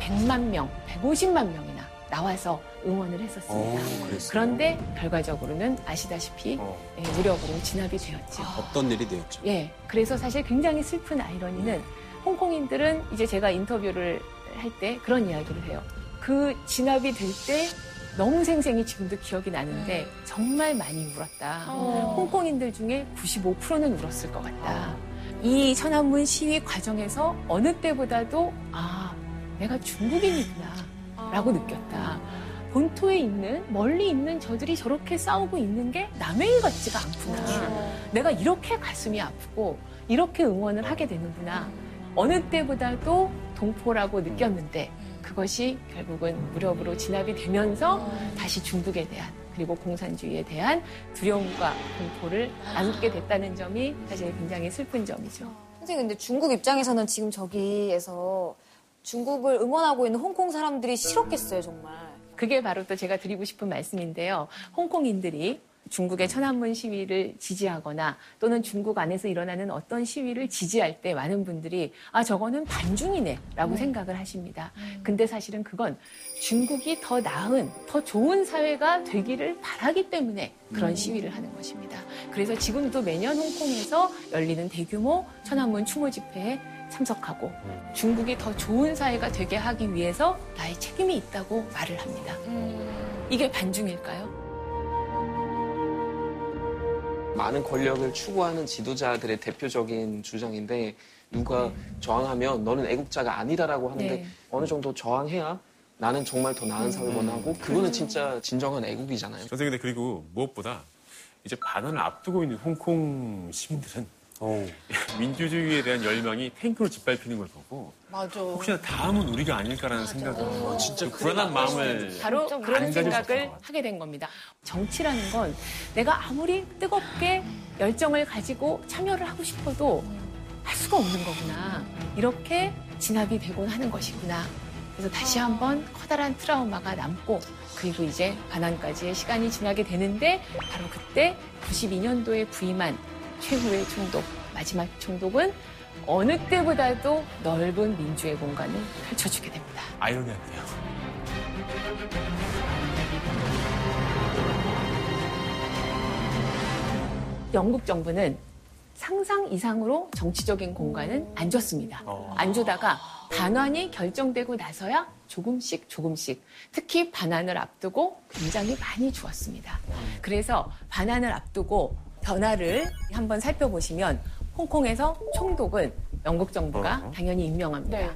100만 명, 150만 명이나 나와서 응원을 했었습니다. 어. 그런데 결과적으로는 아시다시피 예, 무력으로 진압이 되었죠. 어떤 일이 되었죠? 예, 그래서 사실 굉장히 슬픈 아이러니는 홍콩인들은 이제 제가 인터뷰를 할 때 그런 이야기를 해요. 그 진압이 될 때 너무 생생히 지금도 기억이 나는데 정말 많이 울었다. 홍콩인들 중에 95%는 울었을 것 같다. 이 천안문 시위 과정에서 어느 때보다도 아, 내가 중국인이구나. 라고 느꼈다. 본토에 있는, 멀리 있는 저들이 저렇게 싸우고 있는 게 남의 일 같지가 않구나. 내가 이렇게 가슴이 아프고, 이렇게 응원을 하게 되는구나. 어느 때보다도 동포라고 느꼈는데, 그것이 결국은 무력으로 진압이 되면서 다시 중국에 대한, 그리고 공산주의에 대한 두려움과 공포를 안게 됐다는 점이 사실 굉장히 슬픈 점이죠. 선생님, 근데 중국 입장에서는 지금 저기에서 중국을 응원하고 있는 홍콩 사람들이 싫었겠어요, 정말. 그게 바로 또 제가 드리고 싶은 말씀인데요. 홍콩인들이 중국의 천안문 시위를 지지하거나 또는 중국 안에서 일어나는 어떤 시위를 지지할 때 많은 분들이 아 저거는 반중이네라고 생각을 하십니다. 근데 사실은 그건 중국이 더 나은 더 좋은 사회가 되기를 바라기 때문에 그런 시위를 하는 것입니다. 그래서 지금도 매년 홍콩에서 열리는 대규모 천안문 추모 집회에 참석하고 중국이 더 좋은 사회가 되게 하기 위해서 나의 책임이 있다고 말을 합니다. 이게 반중일까요? 많은 권력을 추구하는 지도자들의 대표적인 주장인데 누가 저항하면 너는 애국자가 아니다라고 하는데 네. 어느 정도 저항해야 나는 정말 더 나은 사회 원하고 그거는 진짜 진정한 애국이잖아요. 선생님, 근데 그리고 무엇보다 이제 반환을 앞두고 있는 홍콩 시민들은 민주주의에 대한 열망이 탱크로 짓밟히는 걸 보고 맞아. 혹시나 다음은 우리가 아닐까라는 생각을 진짜 불안한 마음을 바로 안 그런 생각을. 하게 된 겁니다. 정치라는 건 내가 아무리 뜨겁게 열정을 가지고 참여를 하고 싶어도 할 수가 없는 거구나. 이렇게 진압이 되곤 하는 것이구나. 그래서 다시 한번 커다란 트라우마가 남고 그리고 이제 반환까지의 시간이 지나게 되는데 바로 그때 92년도에 부임한 최후의 총독, 마지막 총독은 어느 때보다도 넓은 민주의 공간을 펼쳐주게 됩니다. 아이러니한데요. 영국 정부는 상상 이상으로 정치적인 공간은 안 줬습니다. 안 주다가 반환이 결정되고 나서야 조금씩 조금씩 특히 반환을 앞두고 굉장히 많이 주었습니다. 그래서 반환을 앞두고 변화를 한번 살펴보시면 홍콩에서 총독은 영국 정부가 당연히 임명합니다.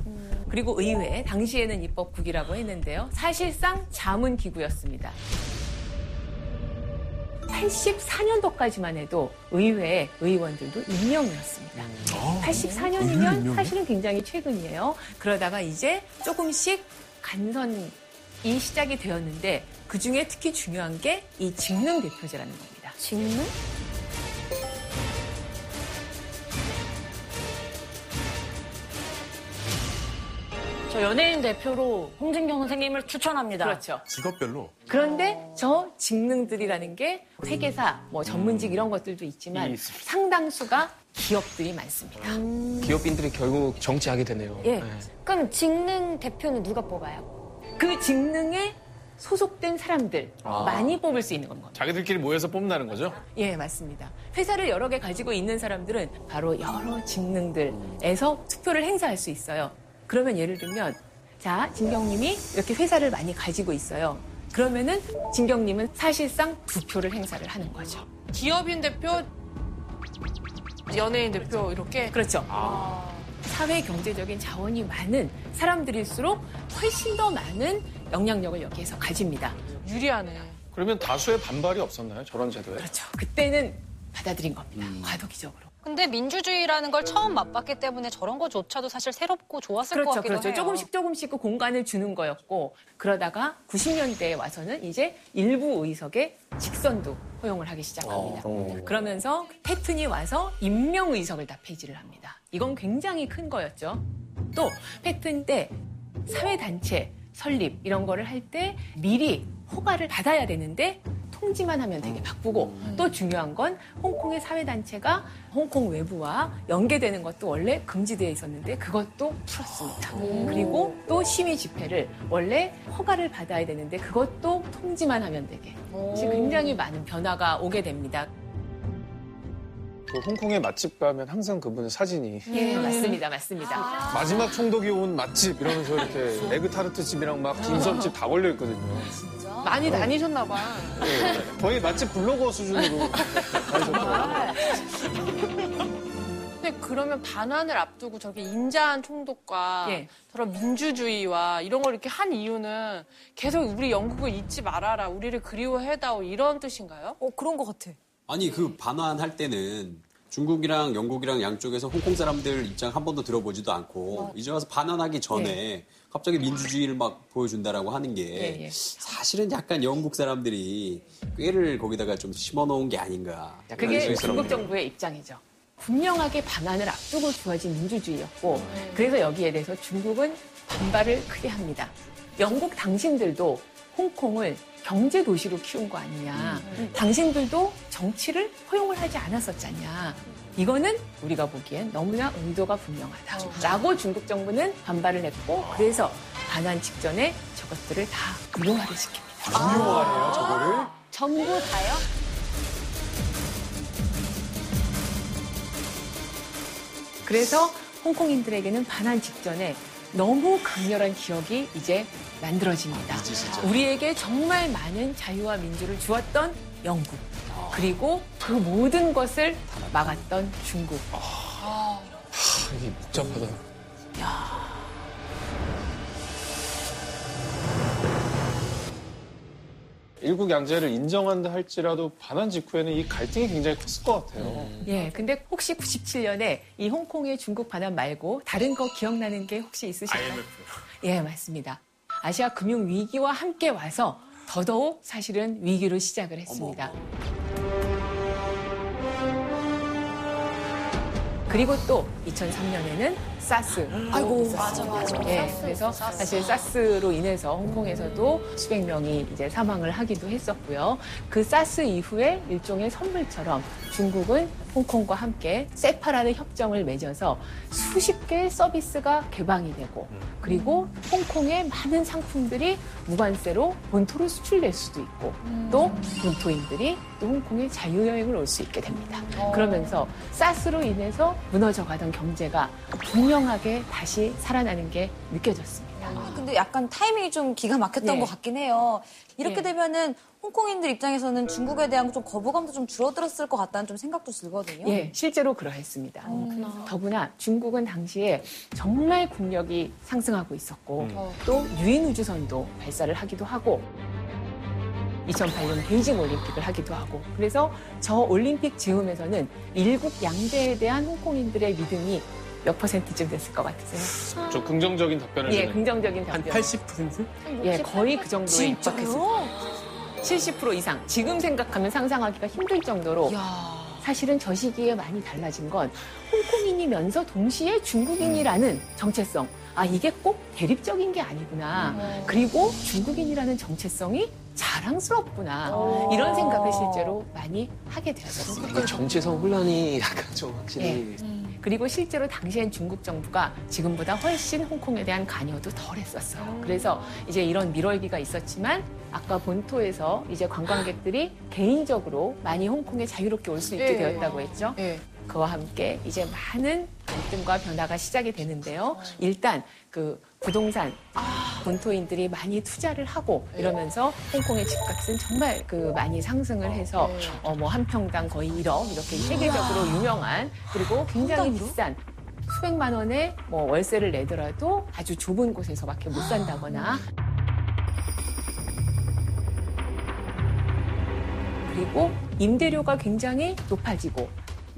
그리고 의회, 당시에는 입법국이라고 했는데요. 사실상 자문기구였습니다. 84년도까지만 해도 의회 의원들도 임명이었습니다. 84년이면 사실은 굉장히 최근이에요. 그러다가 이제 조금씩 간선이 시작이 되었는데 그 중에 특히 중요한 게 이 직능 대표제라는 겁니다. 직능? 저 연예인 대표로 홍진경 선생님을 추천합니다. 그렇죠. 직업별로 그런데 저 직능들이라는 게 회계사, 뭐 전문직 이런 것들도 있지만 상당수가 기업들이 많습니다. 기업인들이 결국 정치하게 되네요. 예. 네. 그럼 직능 대표는 누가 뽑아요? 그 직능에 소속된 사람들 아. 많이 뽑을 수 있는 겁니다. 자기들끼리 모여서 뽑는다는 거죠? 예, 맞습니다. 회사를 여러 개 가지고 있는 사람들은 바로 여러 직능들에서 투표를 행사할 수 있어요. 그러면 예를 들면, 자, 진경님이 이렇게 회사를 많이 가지고 있어요. 그러면은 진경님은 사실상 두 표를 행사를 하는 거죠. 기업인 대표, 연예인 대표 이렇게 그렇죠. 사회 경제적인 자원이 많은 사람들일수록 훨씬 더 많은 영향력을 여기에서 가집니다. 유리하네. 그러면 다수의 반발이 없었나요? 저런 제도에? 그렇죠. 그때는 받아들인 겁니다. 과도기적으로. 근데 민주주의라는 걸 처음 맛봤기 때문에 저런 거조차도 사실 새롭고 좋았을 것 그렇죠, 같기도 그렇죠. 해요. 조금씩 조금씩 그 공간을 주는 거였고 그러다가 90년대에 와서는 이제 일부 의석에 직선도 허용을 하기 시작합니다. 그러면서 패튼이 와서 임명 의석을 다 폐지를 합니다. 이건 굉장히 큰 거였죠. 또 패튼 때 사회 단체 설립 이런 거를 할 때 미리 허가를 받아야 되는데 통지만 하면 되게 바쁘고 또 중요한 건 홍콩의 사회 단체가 홍콩 외부와 연계되는 것도 원래 금지되어 있었는데 그것도 풀었습니다. 그리고 또 시위 집회를 원래 허가를 받아야 되는데 그것도 통지만 하면 되게. 지금 굉장히 많은 변화가 오게 됩니다. 그 홍콩에 맛집 가면 항상 그분의 사진이. 예, 맞습니다, 맞습니다. 마지막 총독이 온 맛집 이러면서 이렇게 에그타르트 집이랑 막 딤섬집 다 걸려 있거든요. 많이 다니셨나 봐. 네, 거의 맛집 블로거 수준으로 다니셨더라고요. 근데 그러면 반환을 앞두고 저렇게 인자한 총독과 예. 저런 민주주의와 이런 걸 이렇게 한 이유는 계속 우리 영국을 잊지 말아라, 우리를 그리워해다오 이런 뜻인가요? 어, 그런 것 같아. 아니 그 반환할 때는 중국이랑 영국이랑 양쪽에서 홍콩 사람들 입장 한 번도 들어보지도 않고 이제 와서 반환하기 전에 갑자기 민주주의를 막 보여준다라고 하는 게 예, 예. 사실은 약간 영국 사람들이 꾀를 거기다가 좀 심어놓은 게 아닌가. 자, 그게 중국 정부의 입장이죠. 분명하게 반환을 앞두고 주어진 민주주의였고, 그래서 여기에 대해서 중국은 반발을 크게 합니다. 영국 당신들도 홍콩을 경제 도시로 키운 거 아니냐. 당신들도 정치를 허용을 하지 않았었잖냐. 이거는 우리가 보기엔 너무나 의도가 분명하다. 라고 중국 정부는 반발을 했고, 그래서 반환 직전에 저것들을 다 무효화를 시킵니다. 무효화해요, 저거를? 전부 다요? 그래서 홍콩인들에게는 반환 직전에 너무 강렬한 기억이 이제 만들어집니다. 우리에게 정말 많은 자유와 민주를 주었던 영국. 그리고 그 모든 것을 막았던 중국. 이게 복잡하다. 일국 양제를 인정한다 할지라도 반환 직후에는 이 갈등이 굉장히 컸을 것 같아요. 예, 근데 혹시 97년에 이 홍콩의 중국 반환 말고 다른 거 기억나는 게 혹시 있으실까요? IMF. 예, 맞습니다. 아시아 금융 위기와 함께 와서 더더욱 사실은 위기로 시작을 했습니다. 그리고 또 2003년에는 사스. 아이고, 맞아, 맞아. 예, 사스, 그래서 사스. 사실 사스로 인해서 홍콩에서도 수백 명이 이제 사망을 하기도 했었고요. 그 사스 이후에 일종의 선물처럼 중국은 홍콩과 함께 세파라는 협정을 맺어서 수십 개의 서비스가 개방이 되고 그리고 홍콩의 많은 상품들이 무관세로 본토로 수출될 수도 있고 또 본토인들이 또 홍콩에 자유여행을 올 수 있게 됩니다. 그러면서 사스로 인해서 무너져 가던 경제가 분명하게 다시 살아나는 게 느껴졌습니다. 아, 근데 약간 타이밍이 좀 기가 막혔던 예. 것 같긴 해요. 이렇게 예. 되면은 홍콩인들 입장에서는 중국에 대한 좀 거부감도 좀 줄어들었을 것 같다는 좀 생각도 들거든요. 예, 실제로 그러했습니다. 더구나 중국은 당시에 정말 국력이 상승하고 있었고 또 유인 우주선도 발사를 하기도 하고 2008년 베이징 올림픽을 하기도 하고 그래서 저 올림픽 즈음에서는 일국 양제에 대한 홍콩인들의 믿음이 몇 퍼센트쯤 됐을 것 같으세요? 좀 긍정적인 답변을 예. 긍정적인 한 답변. 80%? 예, 거의 그 정도에 진짜요? 입박했습니다. 70% 이상. 지금 생각하면 상상하기가 힘들 정도로 사실은 저 시기에 많이 달라진 건 홍콩인이면서 동시에 중국인이라는 정체성. 아, 이게 꼭 대립적인 게 아니구나. 그리고 중국인이라는 정체성이 자랑스럽구나. 이런 생각을 실제로 많이 하게 되었습니다. 정체성 혼란이 약간 좀 확실히 그리고 실제로 당시엔 중국 정부가 지금보다 훨씬 홍콩에 대한 관여도 덜 했었어요. 그래서 이제 이런 밀월기가 있었지만 아까 본토에서 이제 관광객들이 개인적으로 많이 홍콩에 자유롭게 올 수 있게 예. 되었다고 했죠. 예. 그와 함께 이제 많은 갈등과 변화가 시작이 되는데요. 일단 그 부동산 본토인들이 많이 투자를 하고 이러면서 홍콩의 집값은 정말 그 많이 상승을 해서 어 뭐 한 평당 거의 1억 이렇게 세계적으로 유명한 그리고 굉장히 비싼 수백만 원의 뭐 월세를 내더라도 아주 좁은 곳에서밖에 못 산다거나 그리고 임대료가 굉장히 높아지고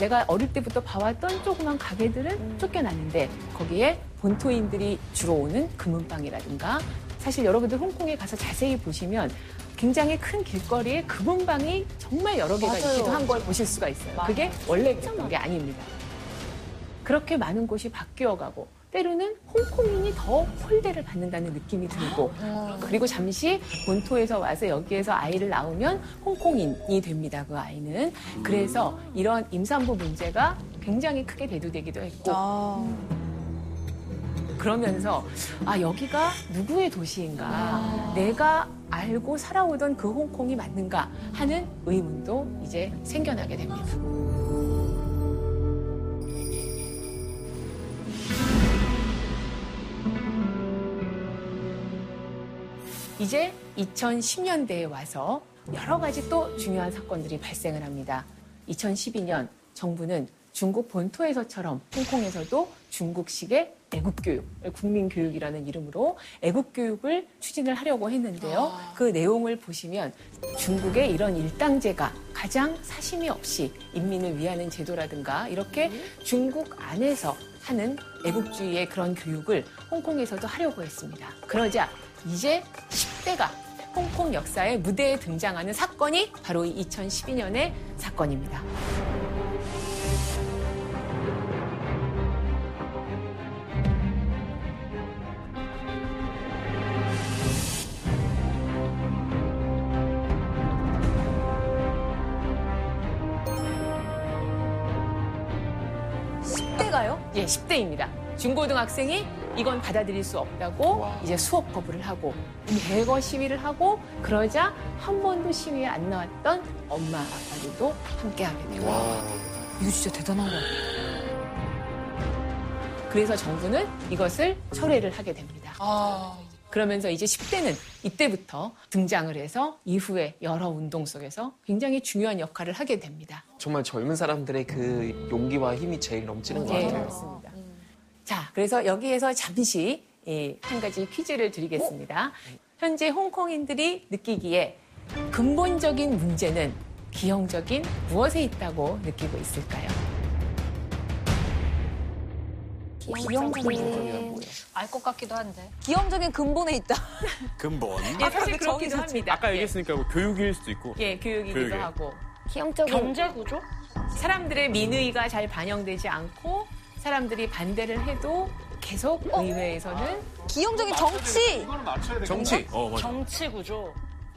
내가 어릴 때부터 봐왔던 조그만 가게들은 쫓겨났는데 거기에 본토인들이 주로 오는 금은방이라든가 사실 여러분들 홍콩에 가서 자세히 보시면 굉장히 큰 길거리에 금은방이 정말 여러 개가 맞아요. 있기도 한 걸 보실 수가 있어요. 그게 원래 그랬던 게 아닙니다. 그렇게 많은 곳이 바뀌어가고 때로는 홍콩인이 더 홀대를 받는다는 느낌이 들고 그리고 잠시 본토에서 와서 여기에서 아이를 낳으면 홍콩인이 됩니다. 그 아이는 그래서 이런 임산부 문제가 굉장히 크게 대두되기도 했고 그러면서 아 여기가 누구의 도시인가 내가 알고 살아오던 그 홍콩이 맞는가 하는 의문도 이제 생겨나게 됩니다. 이제 2010년대에 와서 여러 가지 또 중요한 사건들이 발생을 합니다. 2012년 정부는 중국 본토에서처럼 홍콩에서도 중국식의 애국교육, 국민교육이라는 이름으로 애국교육을 추진을 하려고 했는데요. 그 내용을 보시면 중국의 이런 일당제가 가장 사심이 없이 인민을 위하는 제도라든가 이렇게 중국 안에서 하는 애국주의의 그런 교육을 홍콩에서도 하려고 했습니다. 그러자 이제 10대가 홍콩 역사의 무대에 등장하는 사건이 바로 이 2012년의 사건입니다. 십 대가요 예, 10대입니다. 중고등학생이 이건 받아들일 수 없다고 이제 수업 거부를 하고 대거 시위를 하고 그러자 한 번도 시위에 안 나왔던 엄마 아빠들도 함께하게 돼요. 이거 진짜 대단한 거 같아요. 그래서 정부는 이것을 철회를 하게 됩니다. 그러면서 이제 10대는 이때부터 등장을 해서 이후에 여러 운동 속에서 굉장히 중요한 역할을 하게 됩니다. 정말 젊은 사람들의 그 용기와 힘이 제일 넘치는 것 예, 같아요. 그렇습니다. 자, 그래서 여기에서 잠시 예, 한 가지 퀴즈를 드리겠습니다. 현재 홍콩인들이 느끼기에 근본적인 문제는 기형적인 무엇에 있다고 느끼고 있을까요? 기형적인 알것 같기도 한데. 기형적인 근본에 있다. 근본. 예, 사실 그렇기도 합니다. 아까 얘기했으니까 뭐 교육일 수도 있고. 예, 교육이기도 교육에. 하고 기형적인 경제 구조? 사람들의 민의가 잘 반영되지 않고 사람들이 반대를 해도 계속 의회에서는 기형적인 정치. 정치. 어, 맞아. 정치 구조.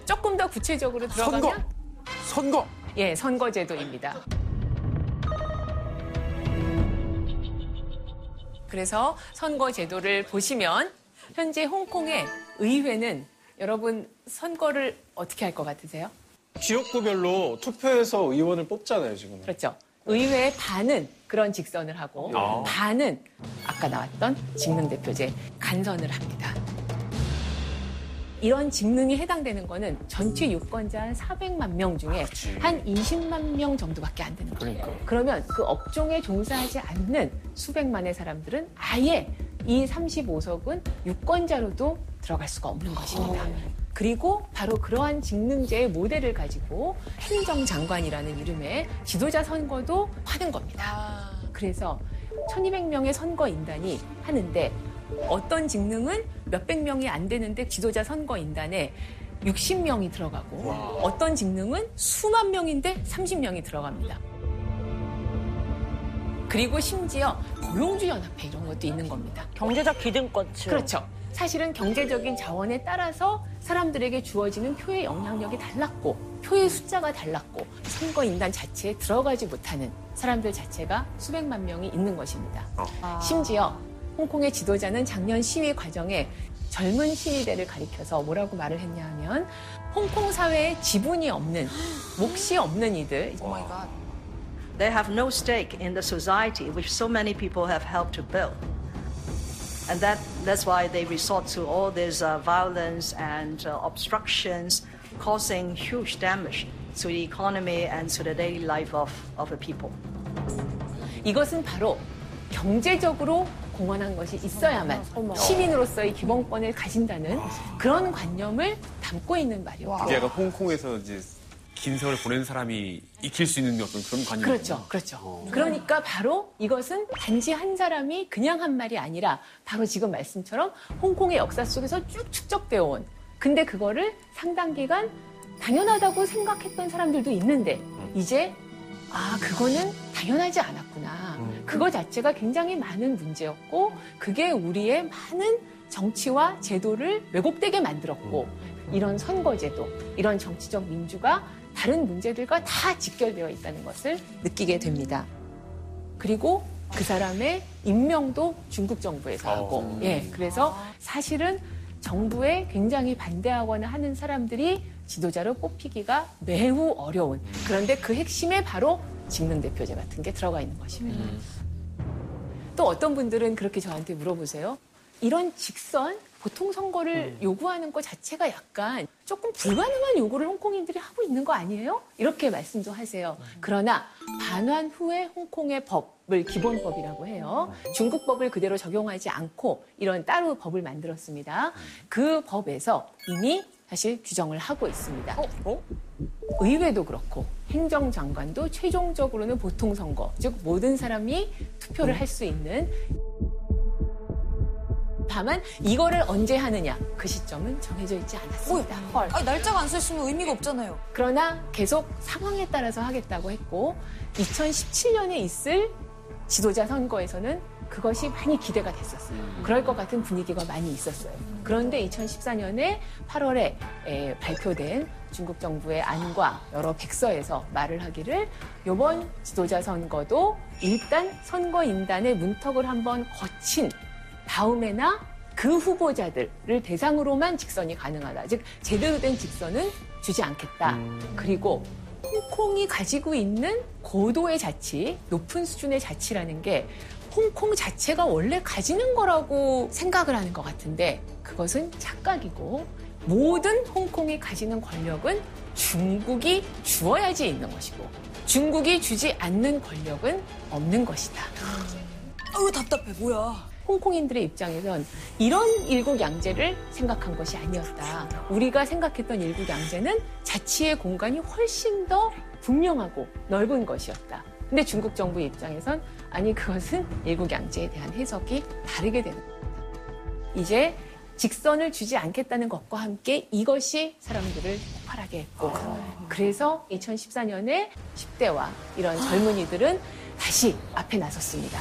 조금 더 구체적으로 들어가면 선거. 선거. 예, 선거제도입니다. 그래서 선거제도를 보시면 현재 홍콩의 의회는 여러분 선거를 어떻게 할 것 같으세요? 지역구별로 투표해서 의원을 뽑잖아요, 지금. 그렇죠. 의회의 반은 그런 직선을 하고 아. 반은 아까 나왔던 직능대표제 간선을 합니다. 이런 직능이 해당되는 거는 전체 유권자 한 400만 명 중에 한 20만 명 정도밖에 안 되는 거예요. 그러면 그 업종에 종사하지 않는 수백만의 사람들은 아예 이 35석은 유권자로도 들어갈 수가 없는 것입니다. 그리고 바로 그러한 직능제의 모델을 가지고 행정장관이라는 이름의 지도자 선거도 하는 겁니다. 그래서 1200명의 선거인단이 하는데 어떤 직능은 몇백 명이 안 되는데 지도자 선거인단에 60명이 들어가고 어떤 직능은 수만 명인데 30명이 들어갑니다. 그리고 심지어 고용주 연합회 이런 것도 있는 겁니다. 경제적 기득권층. 그렇죠. 사실은 경제적인 자원에 따라서 사람들에게 주어지는 표의 영향력이 달랐고 표의 숫자가 달랐고 선거인단 자체에 들어가지 못하는 사람들 자체가 수백만 명이 있는 것입니다. 심지어 홍콩의 지도자는 작년 시위 과정에 젊은 시위대를 가리켜서 뭐라고 말을 했냐 하면 홍콩 사회에 지분이 없는 몫이 없는 이들 They have no stake in the society which so many people have helped to build. And that, that's why they resort to all this uh, violence and uh, obstructions, causing huge damage to the economy and to the daily life of, of the people. 이것은 바로 경제적으로 공헌한 것이 있어야만 시민으로서의 기본권을 가진다는 그런 관념을 담고 있는 이게 약간 홍콩에서 이제 긴 세월 보낸 사람이 익힐 수 있는 어떤 그런 관념. 그렇죠, 그렇죠. 그러니까 바로 이것은 단지 한 사람이 그냥 한 말이 아니라 바로 지금 말씀처럼 홍콩의 역사 속에서 쭉 축적되어 온. 근데 그거를 상당 기간 당연하다고 생각했던 사람들도 있는데 이제 아 그거는 당연하지 않았구나. 그거 자체가 굉장히 많은 문제였고 그게 우리의 많은 정치와 제도를 왜곡되게 만들었고 이런 선거제도, 이런 정치적 민주가 다른 문제들과 다 직결되어 있다는 것을 느끼게 됩니다. 그리고 그 사람의 임명도 중국 정부에서 하고, 어. 예, 그래서 사실은 정부에 굉장히 반대하거나 하는 사람들이 지도자로 뽑히기가 매우 어려운. 그런데 그 핵심에 바로 직능 대표제 같은 게 들어가 있는 것입니다. 또 어떤 분들은 그렇게 저한테 물어보세요. 이런 직선 보통 선거를 요구하는 것 자체가 약간 조금 불가능한 요구를 홍콩인들이 하고 있는 거 아니에요? 이렇게 말씀도 하세요. 그러나 반환 후에 홍콩의 법을 기본법이라고 해요. 중국 법을 그대로 적용하지 않고 이런 따로 법을 만들었습니다. 그 법에서 이미 사실 규정을 하고 있습니다. 의회도 그렇고 행정장관도 최종적으로는 보통 선거, 즉 모든 사람이 투표를 할 수 있는 다만 이거를 언제 하느냐 그 시점은 정해져 있지 않았습니다. 아니, 날짜가 안 써있으면 의미가 없잖아요. 그러나 계속 상황에 따라서 하겠다고 했고 2017년에 있을 지도자 선거에서는 그것이 많이 기대가 됐었어요. 그럴 것 같은 분위기가 많이 있었어요. 그런데 2014년에 8월에 에, 발표된 중국 정부의 안과 여러 백서에서 말을 하기를 이번 지도자 선거도 일단 선거인단의 문턱을 한번 거친 다음에나 그 후보자들을 대상으로만 직선이 가능하다. 즉 제대로 된 직선은 주지 않겠다. 그리고 홍콩이 가지고 있는 고도의 자치, 높은 수준의 자치라는 게 홍콩 자체가 원래 가지는 거라고 생각을 하는 것 같은데 그것은 착각이고 모든 홍콩이 가지는 권력은 중국이 주어야지 있는 것이고 중국이 주지 않는 권력은 없는 것이다. 아우 답답해 뭐야. 홍콩인들의 입장에선 이런 일국양제를 생각한 것이 아니었다. 우리가 생각했던 일국양제는 자치의 공간이 훨씬 더 분명하고 넓은 것이었다. 근데 중국 정부 입장에선 아니 그것은 일국양제에 대한 해석이 다르게 되는 겁니다. 이제 직선을 주지 않겠다는 것과 함께 이것이 사람들을 폭발하게 했고 그래서 2014년에 10대와 이런 젊은이들은 다시 앞에 나섰습니다.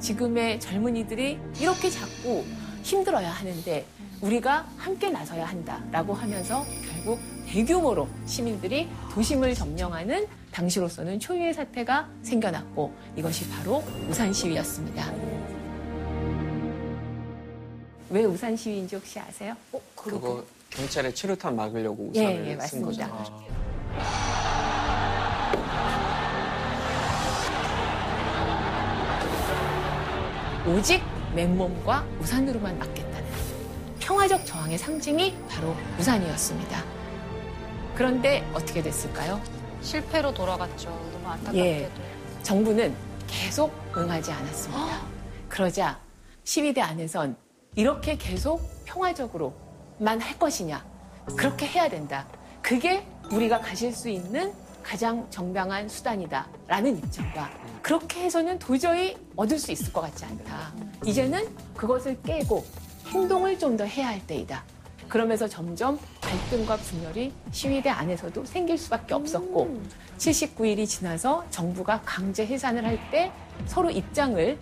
지금의 젊은이들이 이렇게 자꾸 힘들어야 하는데 우리가 함께 나서야 한다라고 하면서 결국 대규모로 시민들이 도심을 점령하는 당시로서는 초유의 사태가 생겨났고 이것이 바로 우산 시위였습니다. 왜 우산 시위인지 혹시 아세요? 그거 경찰의 최루탄 막으려고 예, 우산을 예, 쓴 맞습니다. 거죠. 오직 맨몸과 우산으로만 막겠다는 평화적 저항의 상징이 바로 우산이었습니다. 그런데 어떻게 됐을까요? 실패로 돌아갔죠. 너무 안타깝게도. 예. 정부는 계속 응하지 않았습니다. 그러자 시위대 안에선 이렇게 계속 평화적으로만 할 것이냐. 그렇게 해야 된다. 그게 우리가 가질 수 있는 가장 정당한 수단이다. 라는 입장과 그렇게 해서는 도저히 얻을 수 있을 것 같지 않다. 이제는 그것을 깨고 행동을 좀 더 해야 할 때이다. 그러면서 점점 갈등과 분열이 시위대 안에서도 생길 수밖에 없었고 79일이 지나서 정부가 강제 해산을 할 때 서로 입장을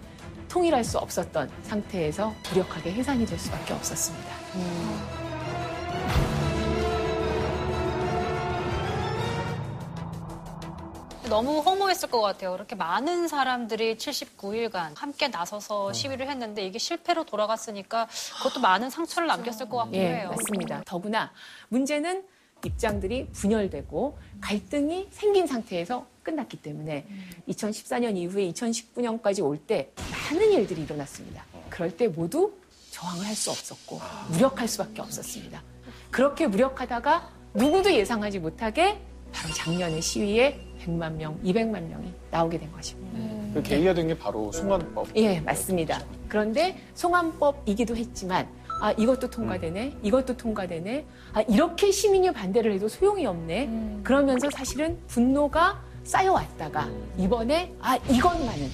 통일할 수 없었던 상태에서 무력하게 해산이 될 수밖에 없었습니다. 너무 허무했을 것 같아요. 그렇게 많은 사람들이 79일간 함께 나서서 시위를 했는데 이게 실패로 돌아갔으니까 그것도 많은 상처를 남겼을 것 같기도 예, 해요. 맞습니다. 더구나 문제는 입장들이 분열되고 갈등이 생긴 상태에서 끝났기 때문에 2014년 이후에 2019년까지 올 때 많은 일들이 일어났습니다. 그럴 때 모두 저항을 할 수 없었고 무력할 수밖에 없었습니다. 그렇게 무력하다가 누구도 예상하지 못하게 바로 작년에 시위에 100만 명, 200만 명이 나오게 된 것입니다. 그 계기가 된 게 바로 송환법. 예, 맞습니다. 그런데 송환법이기도 했지만 아 이것도 통과되네, 이것도 통과되네, 아 이렇게 시민이 반대를 해도 소용이 없네. 그러면서 사실은 분노가 쌓여왔다가 이번에 아 이것만은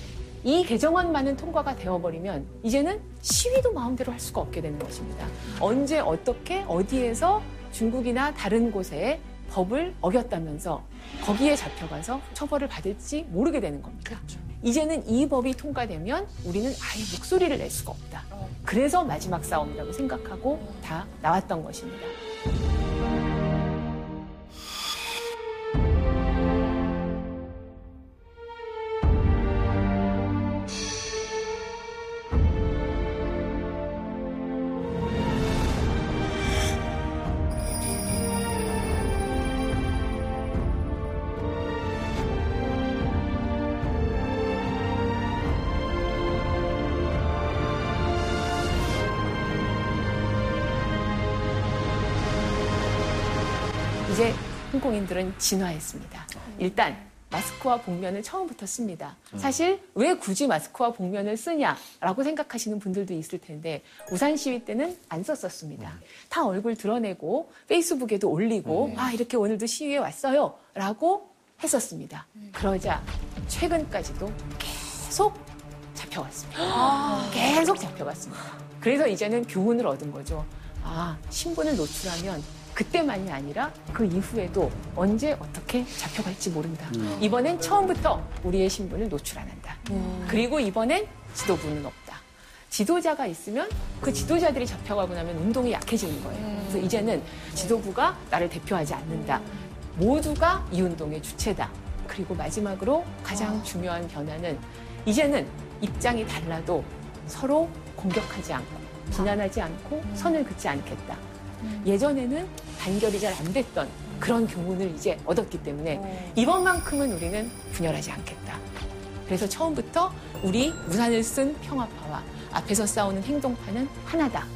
이 개정안만은 통과가 되어버리면 이제는 시위도 마음대로 할 수가 없게 되는 것입니다. 언제 어떻게 어디에서 중국이나 다른 곳에 법을 어겼다면서 거기에 잡혀가서 처벌을 받을지 모르게 되는 겁니다. 이제는 이 법이 통과되면 우리는 아예 목소리를 낼 수가 없다. 그래서 마지막 싸움이라고 생각하고 다 나왔던 것입니다. 홍콩인들은 진화했습니다. 일단 마스크와 복면을 처음부터 씁니다. 사실 왜 굳이 마스크와 복면을 쓰냐라고 생각하시는 분들도 있을 텐데 우산 시위 때는 안 썼었습니다. 다 얼굴 드러내고 페이스북에도 올리고 아 이렇게 오늘도 시위에 왔어요라고 했었습니다. 그러자 최근까지도 계속 잡혀갔습니다. 계속 잡혀갔습니다. 그래서 이제는 교훈을 얻은 거죠. 아 신분을 노출하면 그때만이 아니라 그 이후에도 언제 어떻게 잡혀갈지 모른다. 이번엔 처음부터 우리의 신분을 노출 안 한다. 그리고 이번엔 지도부는 없다. 지도자가 있으면 그 지도자들이 잡혀가고 나면 운동이 약해지는 거예요. 그래서 이제는 지도부가 나를 대표하지 않는다. 모두가 이 운동의 주체다. 그리고 마지막으로 가장 중요한 변화는 이제는 입장이 달라도 서로 공격하지 않고 비난하지 않고 선을 긋지 않겠다. 예전에는 단결이 잘 안 됐던 그런 교훈을 이제 얻었기 때문에 이번만큼은 우리는 분열하지 않겠다. 그래서 처음부터 우리 우산을 쓴 평화파와 앞에서 싸우는 행동파는 하나다.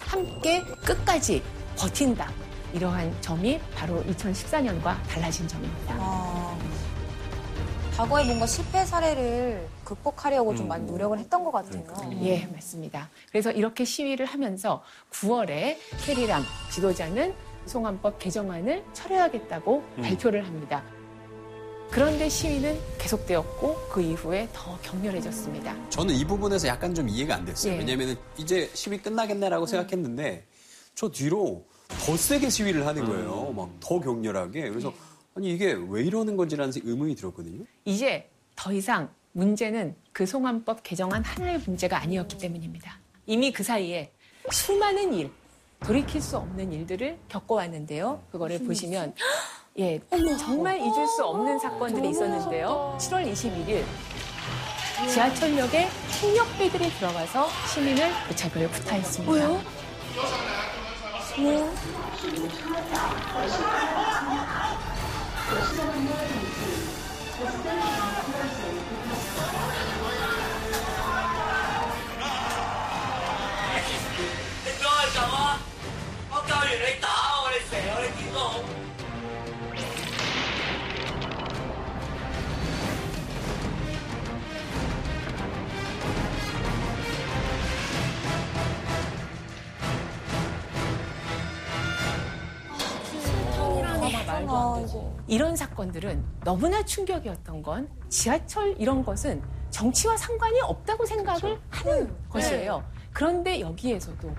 함께 끝까지 버틴다. 이러한 점이 바로 2014년과 달라진 점입니다. 과거에 뭔가 실패 사례를 극복하려고 좀 많이 노력을 했던 것 같아요. 예, 맞습니다. 그래서 이렇게 시위를 하면서 9월에 캐리람 지도자는 송환법 개정안을 철회하겠다고 발표를 합니다. 그런데 시위는 계속되었고 그 이후에 더 격렬해졌습니다. 저는 이 부분에서 약간 좀 이해가 안 됐어요. 예. 왜냐면 이제 시위 끝나겠네라고 생각했는데 저 뒤로 더 세게 시위를 하는 거예요. 막 더 격렬하게. 그래서 아니 이게 왜 이러는 건지라는 의문이 들었거든요. 이제 더 이상 문제는 그 송환법 개정안 하나의 문제가 아니었기 때문입니다. 이미 그 사이에 수많은 일, 돌이킬 수 없는 일들을 겪어왔는데요. 그거를 보시면 예, 정말 잊을 수 없는 사건들이 있었는데요. 7월 21일 지하철역에 폭력배들이 들어가서 시민을 무차별을 구타했습니다. 왜요? 왜요? 이런 사건들은 너무나 충격이었던 건 지하철 이런 것은 정치와 상관이 없다고 생각을 하는 것이에요. 그런데 여기에서도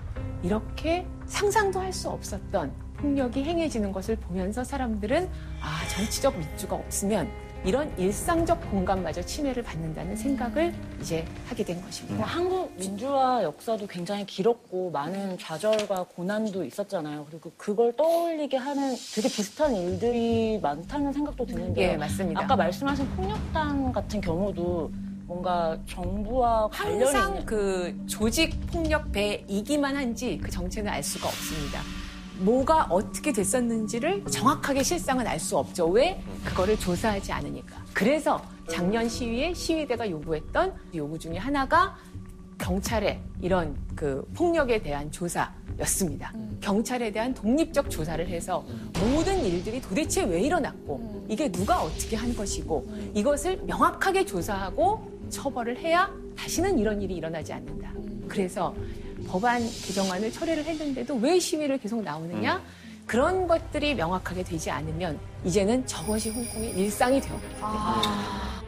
이렇게 상상도 할 수 없었던 폭력이 행해지는 것을 보면서 사람들은 아 정치적 밑주가 없으면 이런 일상적 공간마저 침해를 받는다는 생각을 이제 하게 된 것입니다. 뭐 한국 민주화 역사도 굉장히 길었고 많은 좌절과 고난도 있었잖아요. 그리고 그걸 떠올리게 하는 되게 비슷한 일들이 많다는 생각도 드는데 예, 맞습니다. 아까 말씀하신 폭력단 같은 경우도 뭔가 정부와 관련이 항상 있는 그 조직 폭력 배이기만 한지 그 정체는 알 수가 없습니다. 뭐가 어떻게 됐었는지를 정확하게 실상은 알 수 없죠. 왜? 그거를 조사하지 않으니까. 그래서 작년 시위에 시위대가 요구했던 요구 중에 하나가 경찰의 이런 그 폭력에 대한 조사였습니다. 경찰에 대한 독립적 조사를 해서 모든 일들이 도대체 왜 일어났고 이게 누가 어떻게 한 것이고 이것을 명확하게 조사하고 처벌을 해야 다시는 이런 일이 일어나지 않는다. 그래서 법안 개정안을 처리를 했는데도 왜 시위를 계속 나오느냐? 그런 것들이 명확하게 되지 않으면 이제는 저것이 홍콩의 일상이 되어버립니다. 아.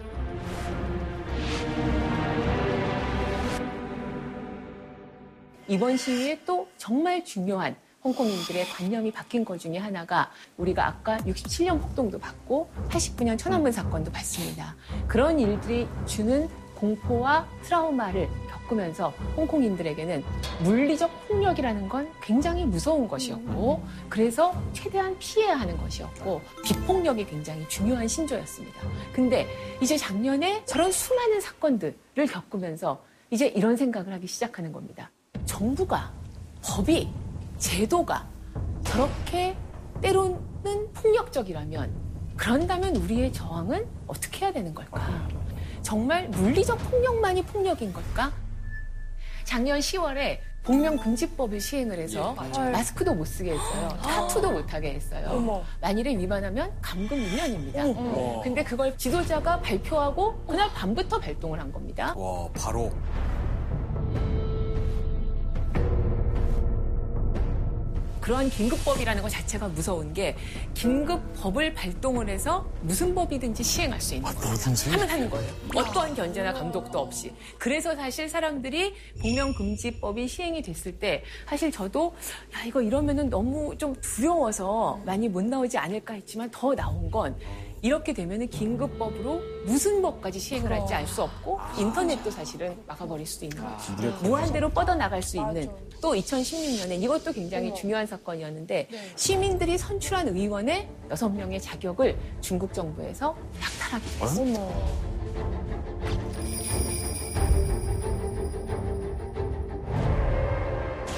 이번 시위에 또 정말 중요한 홍콩인들의 관념이 바뀐 것 중에 하나가 우리가 아까 67년 폭동도 받고 89년 천안문 사건도 봤습니다. 그런 일들이 주는 공포와 트라우마를 겪으면서 홍콩인들에게는 물리적 폭력이라는 건 굉장히 무서운 것이었고 그래서 최대한 피해야 하는 것이었고 비폭력이 굉장히 중요한 신조였습니다. 근데 이제 작년에 저런 수많은 사건들을 겪으면서 이제 이런 생각을 하기 시작하는 겁니다. 정부가 법이 제도가 저렇게 때로는 폭력적이라면 그런다면 우리의 저항은 어떻게 해야 되는 걸까? 정말 물리적 폭력만이 폭력인 걸까? 작년 10월에 복면금지법을 시행을 해서 예. 마스크도 못 쓰게 했어요. 타투도 못 하게 했어요. 어머. 만일에 위반하면 감금 2년입니다. 어머. 근데 그걸 지도자가 발표하고 그날 밤부터 발동을 한 겁니다. 와, 바로. 그런 긴급법이라는 것 자체가 무서운 게 긴급법을 발동을 해서 무슨 법이든지 시행할 수 있는 거예요. 하면 하는 거예요. 어떠한 견제나 감독도 없이. 그래서 사실 사람들이 복면금지법이 시행이 됐을 때 사실 저도 야 이거 이러면은 너무 좀 두려워서 많이 못 나오지 않을까 했지만 더 나온 건 이렇게 되면은 긴급법으로 무슨 법까지 시행을 할지 알 수 없고 인터넷도 사실은 막아버릴 수도 있는 거죠. 무한대로 뻗어나갈 수 있는 또 2016년에 이것도 굉장히 중요한 사건이었는데 시민들이 선출한 의원의 6명의 자격을 중국 정부에서 약탈하게 됐습니다.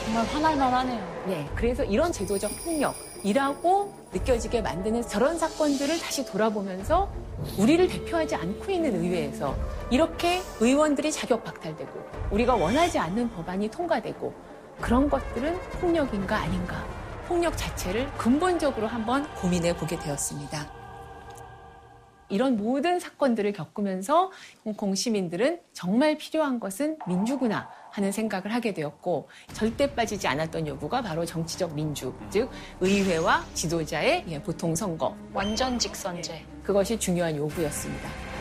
정말 화날만 하네요. 네, 그래서 이런 제도적 폭력이라고 느껴지게 만드는 저런 사건들을 다시 돌아보면서 우리를 대표하지 않고 있는 의회에서 이렇게 의원들이 자격 박탈되고 우리가 원하지 않는 법안이 통과되고 그런 것들은 폭력인가 아닌가 폭력 자체를 근본적으로 한번 고민해 보게 되었습니다. 이런 모든 사건들을 겪으면서 홍콩 시민들은 정말 필요한 것은 민주구나 하는 생각을 하게 되었고 절대 빠지지 않았던 요구가 바로 정치적 민주, 즉 의회와 지도자의 예, 보통 선거, 완전 직선제. 그것이 중요한 요구였습니다.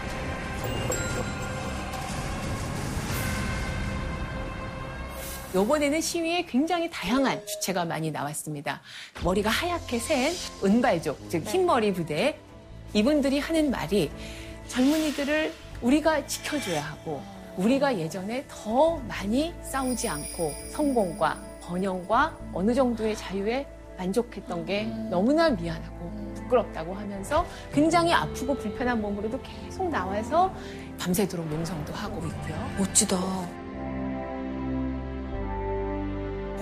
요번에는 시위에 굉장히 다양한 주체가 많이 나왔습니다. 머리가 하얗게 센 은발족, 즉 흰머리 부대 이분들이 하는 말이 젊은이들을 우리가 지켜줘야 하고 우리가 예전에 더 많이 싸우지 않고 성공과 번영과 어느 정도의 자유에 만족했던 게 너무나 미안하고 부끄럽다고 하면서 굉장히 아프고 불편한 몸으로도 계속 나와서 밤새도록 농성도 하고 있고요. 멋지다.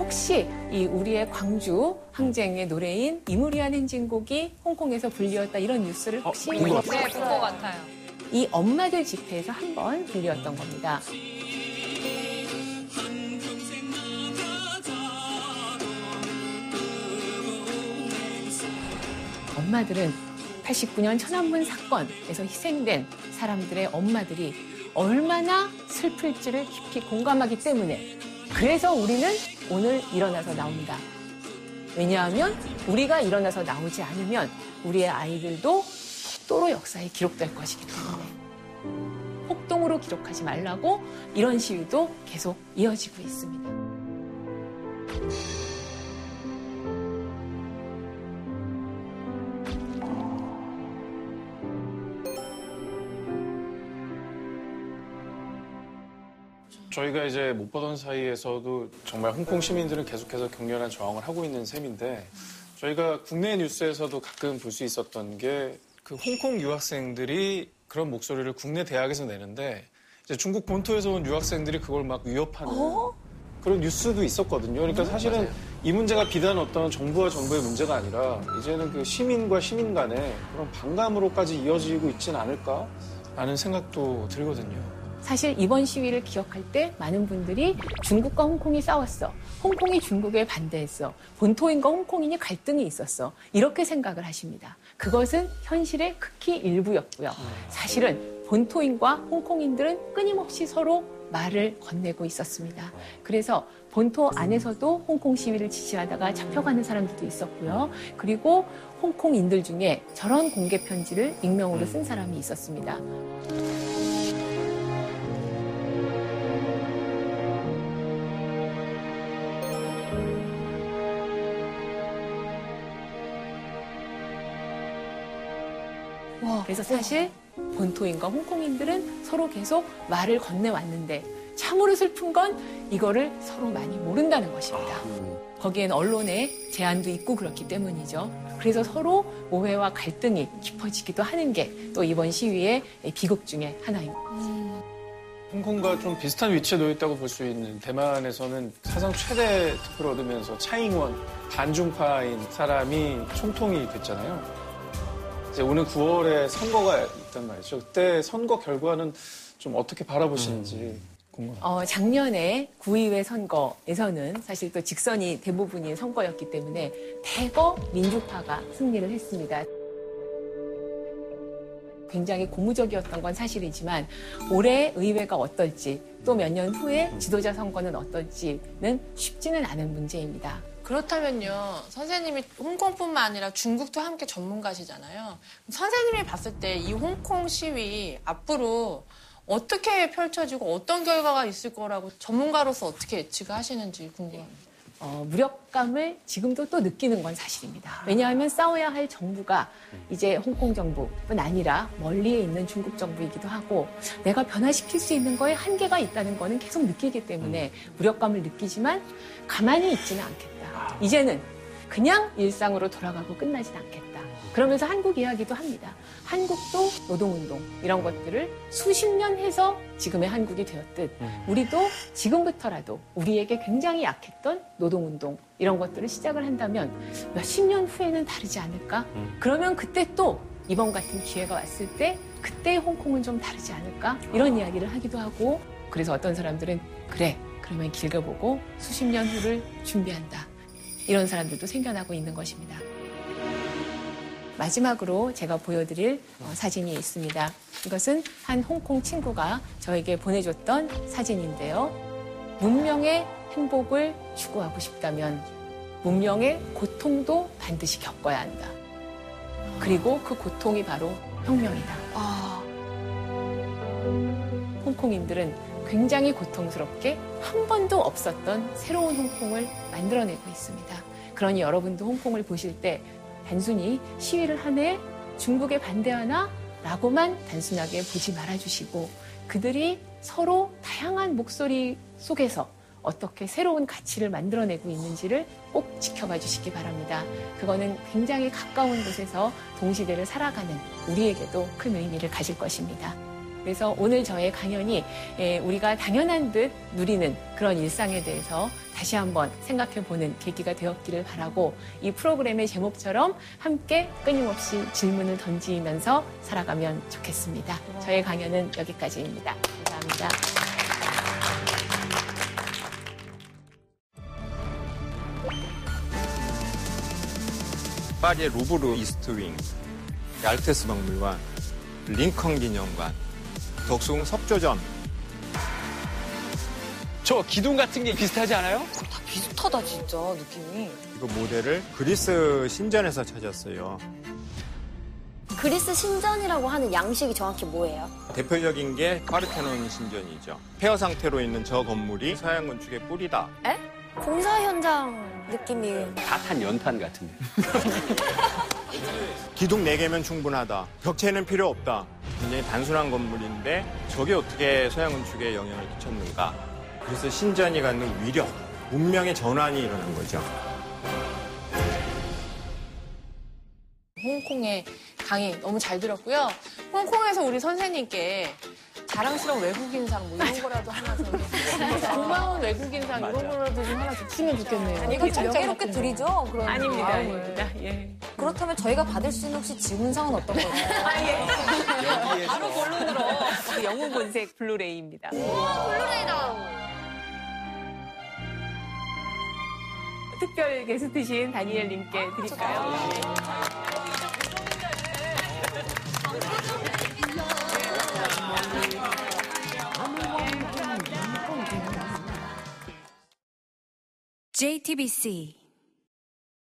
혹시 이 우리의 광주 항쟁의 노래인 이무리한 행진곡이 홍콩에서 불리었다 이런 뉴스를 혹시 네, 본것 같아요. 이 엄마들 집회에서 한 번 불리었던 겁니다. 엄마들은 89년 천안문 사건에서 희생된 사람들의 엄마들이 얼마나 슬플지를 깊이 공감하기 때문에 그래서 우리는 오늘 일어나서 나온다. 왜냐하면 우리가 일어나서 나오지 않으면 우리의 아이들도 폭도로 역사에 기록될 것이기 때문에 폭동으로 기록하지 말라고 이런 시위도 계속 이어지고 있습니다. 저희가 이제 못 보던 사이에서도 정말 홍콩 시민들은 계속해서 격렬한 저항을 하고 있는 셈인데 저희가 국내 뉴스에서도 가끔 볼 수 있었던 게 그 홍콩 유학생들이 그런 목소리를 국내 대학에서 내는데 이제 중국 본토에서 온 유학생들이 그걸 막 위협하는 그런 뉴스도 있었거든요. 그러니까 사실은 이 문제가 비단 어떤 정부와 정부의 문제가 아니라 이제는 그 시민과 시민 간의 그런 반감으로까지 이어지고 있지는 않을까라는 생각도 들거든요. 사실 이번 시위를 기억할 때 많은 분들이 중국과 홍콩이 싸웠어. 홍콩이 중국에 반대했어. 본토인과 홍콩인이 갈등이 있었어. 이렇게 생각을 하십니다. 그것은 현실의 극히 일부였고요. 사실은 본토인과 홍콩인들은 끊임없이 서로 말을 건네고 있었습니다. 그래서 본토 안에서도 홍콩 시위를 지지하다가 잡혀가는 사람들도 있었고요. 그리고 홍콩인들 중에 저런 공개 편지를 익명으로 쓴 사람이 있었습니다. 그래서 사실 본토인과 홍콩인들은 서로 계속 말을 건네왔는데 참으로 슬픈 건 이거를 서로 많이 모른다는 것입니다. 거기엔 언론의 제한도 있고 그렇기 때문이죠. 그래서 서로 오해와 갈등이 깊어지기도 하는 게 또 이번 시위의 비극 중에 하나입니다. 홍콩과 좀 비슷한 위치에 놓여 있다고 볼 수 있는 대만에서는 사상 최대 득표를 얻으면서 차잉원 반중파인 사람이 총통이 됐잖아요. 이제 오는 9월에 선거가 있단 말이죠. 그때 선거 결과는 좀 어떻게 바라보시는지 궁금합니다. 어, 작년에 구의회 선거에서는 사실 또 직선이 대부분이 선거였기 때문에 대거 민주파가 승리를 했습니다. 굉장히 고무적이었던 건 사실이지만 올해 의회가 어떨지 또 몇 년 후에 지도자 선거는 어떨지는 쉽지는 않은 문제입니다. 그렇다면요, 선생님이 홍콩뿐만 아니라 중국도 함께 전문가시잖아요. 선생님이 봤을 때 이 홍콩 시위 앞으로 어떻게 펼쳐지고 어떤 결과가 있을 거라고 전문가로서 어떻게 예측을 하시는지 궁금합니다. 어, 무력감을 지금도 또 느끼는 건 사실입니다. 왜냐하면 싸워야 할 정부가 이제 홍콩 정부뿐 아니라 멀리에 있는 중국 정부이기도 하고 내가 변화시킬 수 있는 거에 한계가 있다는 거는 계속 느끼기 때문에 무력감을 느끼지만 가만히 있지는 않겠다. 이제는 그냥 일상으로 돌아가고 끝나진 않겠다. 그러면서 한국 이야기도 합니다. 한국도 노동운동 이런 것들을 수십 년 해서 지금의 한국이 되었듯 우리도 지금부터라도 우리에게 굉장히 약했던 노동운동 이런 것들을 시작을 한다면 몇십 년 후에는 다르지 않을까? 그러면 그때 또 이번 같은 기회가 왔을 때 그때의 홍콩은 좀 다르지 않을까? 이런 이야기를 하기도 하고 그래서 어떤 사람들은 그래 그러면 길게 보고 수십 년 후를 준비한다. 이런 사람들도 생겨나고 있는 것입니다. 마지막으로 제가 보여드릴 어, 사진이 있습니다. 이것은 한 홍콩 친구가 저에게 보내줬던 사진인데요. 문명의 행복을 추구하고 싶다면 문명의 고통도 반드시 겪어야 한다. 그리고 그 고통이 바로 혁명이다. 홍콩인들은 굉장히 고통스럽게 한 번도 없었던 새로운 홍콩을 만들어내고 있습니다. 그러니 여러분도 홍콩을 보실 때 단순히 시위를 하네 중국에 반대하나 라고만 단순하게 보지 말아주시고 그들이 서로 다양한 목소리 속에서 어떻게 새로운 가치를 만들어내고 있는지를 꼭 지켜봐 주시기 바랍니다. 그거는 굉장히 가까운 곳에서 동시대를 살아가는 우리에게도 큰 의미를 가질 것입니다. 그래서 오늘 저의 강연이 예, 우리가 당연한 듯 누리는 그런 일상에 대해서 다시 한번 생각해 보는 계기가 되었기를 바라고 이 프로그램의 제목처럼 함께 끊임없이 질문을 던지면서 살아가면 좋겠습니다. 저의 강연은 여기까지입니다. 감사합니다. 파리의 루브르 이스트윙, 얄테스 박물관, 링컨 기념관, 덕숭 석조점. 저 기둥 같은 게 비슷하지 않아요? 다 비슷하다 진짜 느낌이. 이거 모델을 그리스 신전에서 찾았어요. 그리스 신전이라고 하는 양식이 정확히 뭐예요? 대표적인 게 파르테논 신전이죠. 폐허 상태로 있는 저 건물이 서양 건축의 뿌리다. 에? 공사 현장 느낌이 다탄 연탄 같은데. 기둥 4개면 충분하다. 벽체는 필요 없다. 굉장히 단순한 건물인데 저게 어떻게 서양 건축에 영향을 끼쳤는가. 그래서 신전이 갖는 위력, 운명의 전환이 일어난 거죠. 홍콩의 강의 너무 잘 들었고요. 홍콩에서 우리 선생님께 자랑스러운 외국인상 뭐 이런 거라도 하나 좀 고마운 외국인상 이런 거라도 좀 하나 주시면 좋겠네요. 아니, 이거 명예롭게 드리죠? 그런 아닙니다, 마음을. 아닙니다. 예. 그렇다면 저희가 받을 수 있는 혹시 질문상은 어떤 걸까요? 아, 예. 바로 본론으로. 그 영웅 본색 블루레이입니다. 블루레이다. 특별 게스트신 다니엘님께 드릴까요? JTBC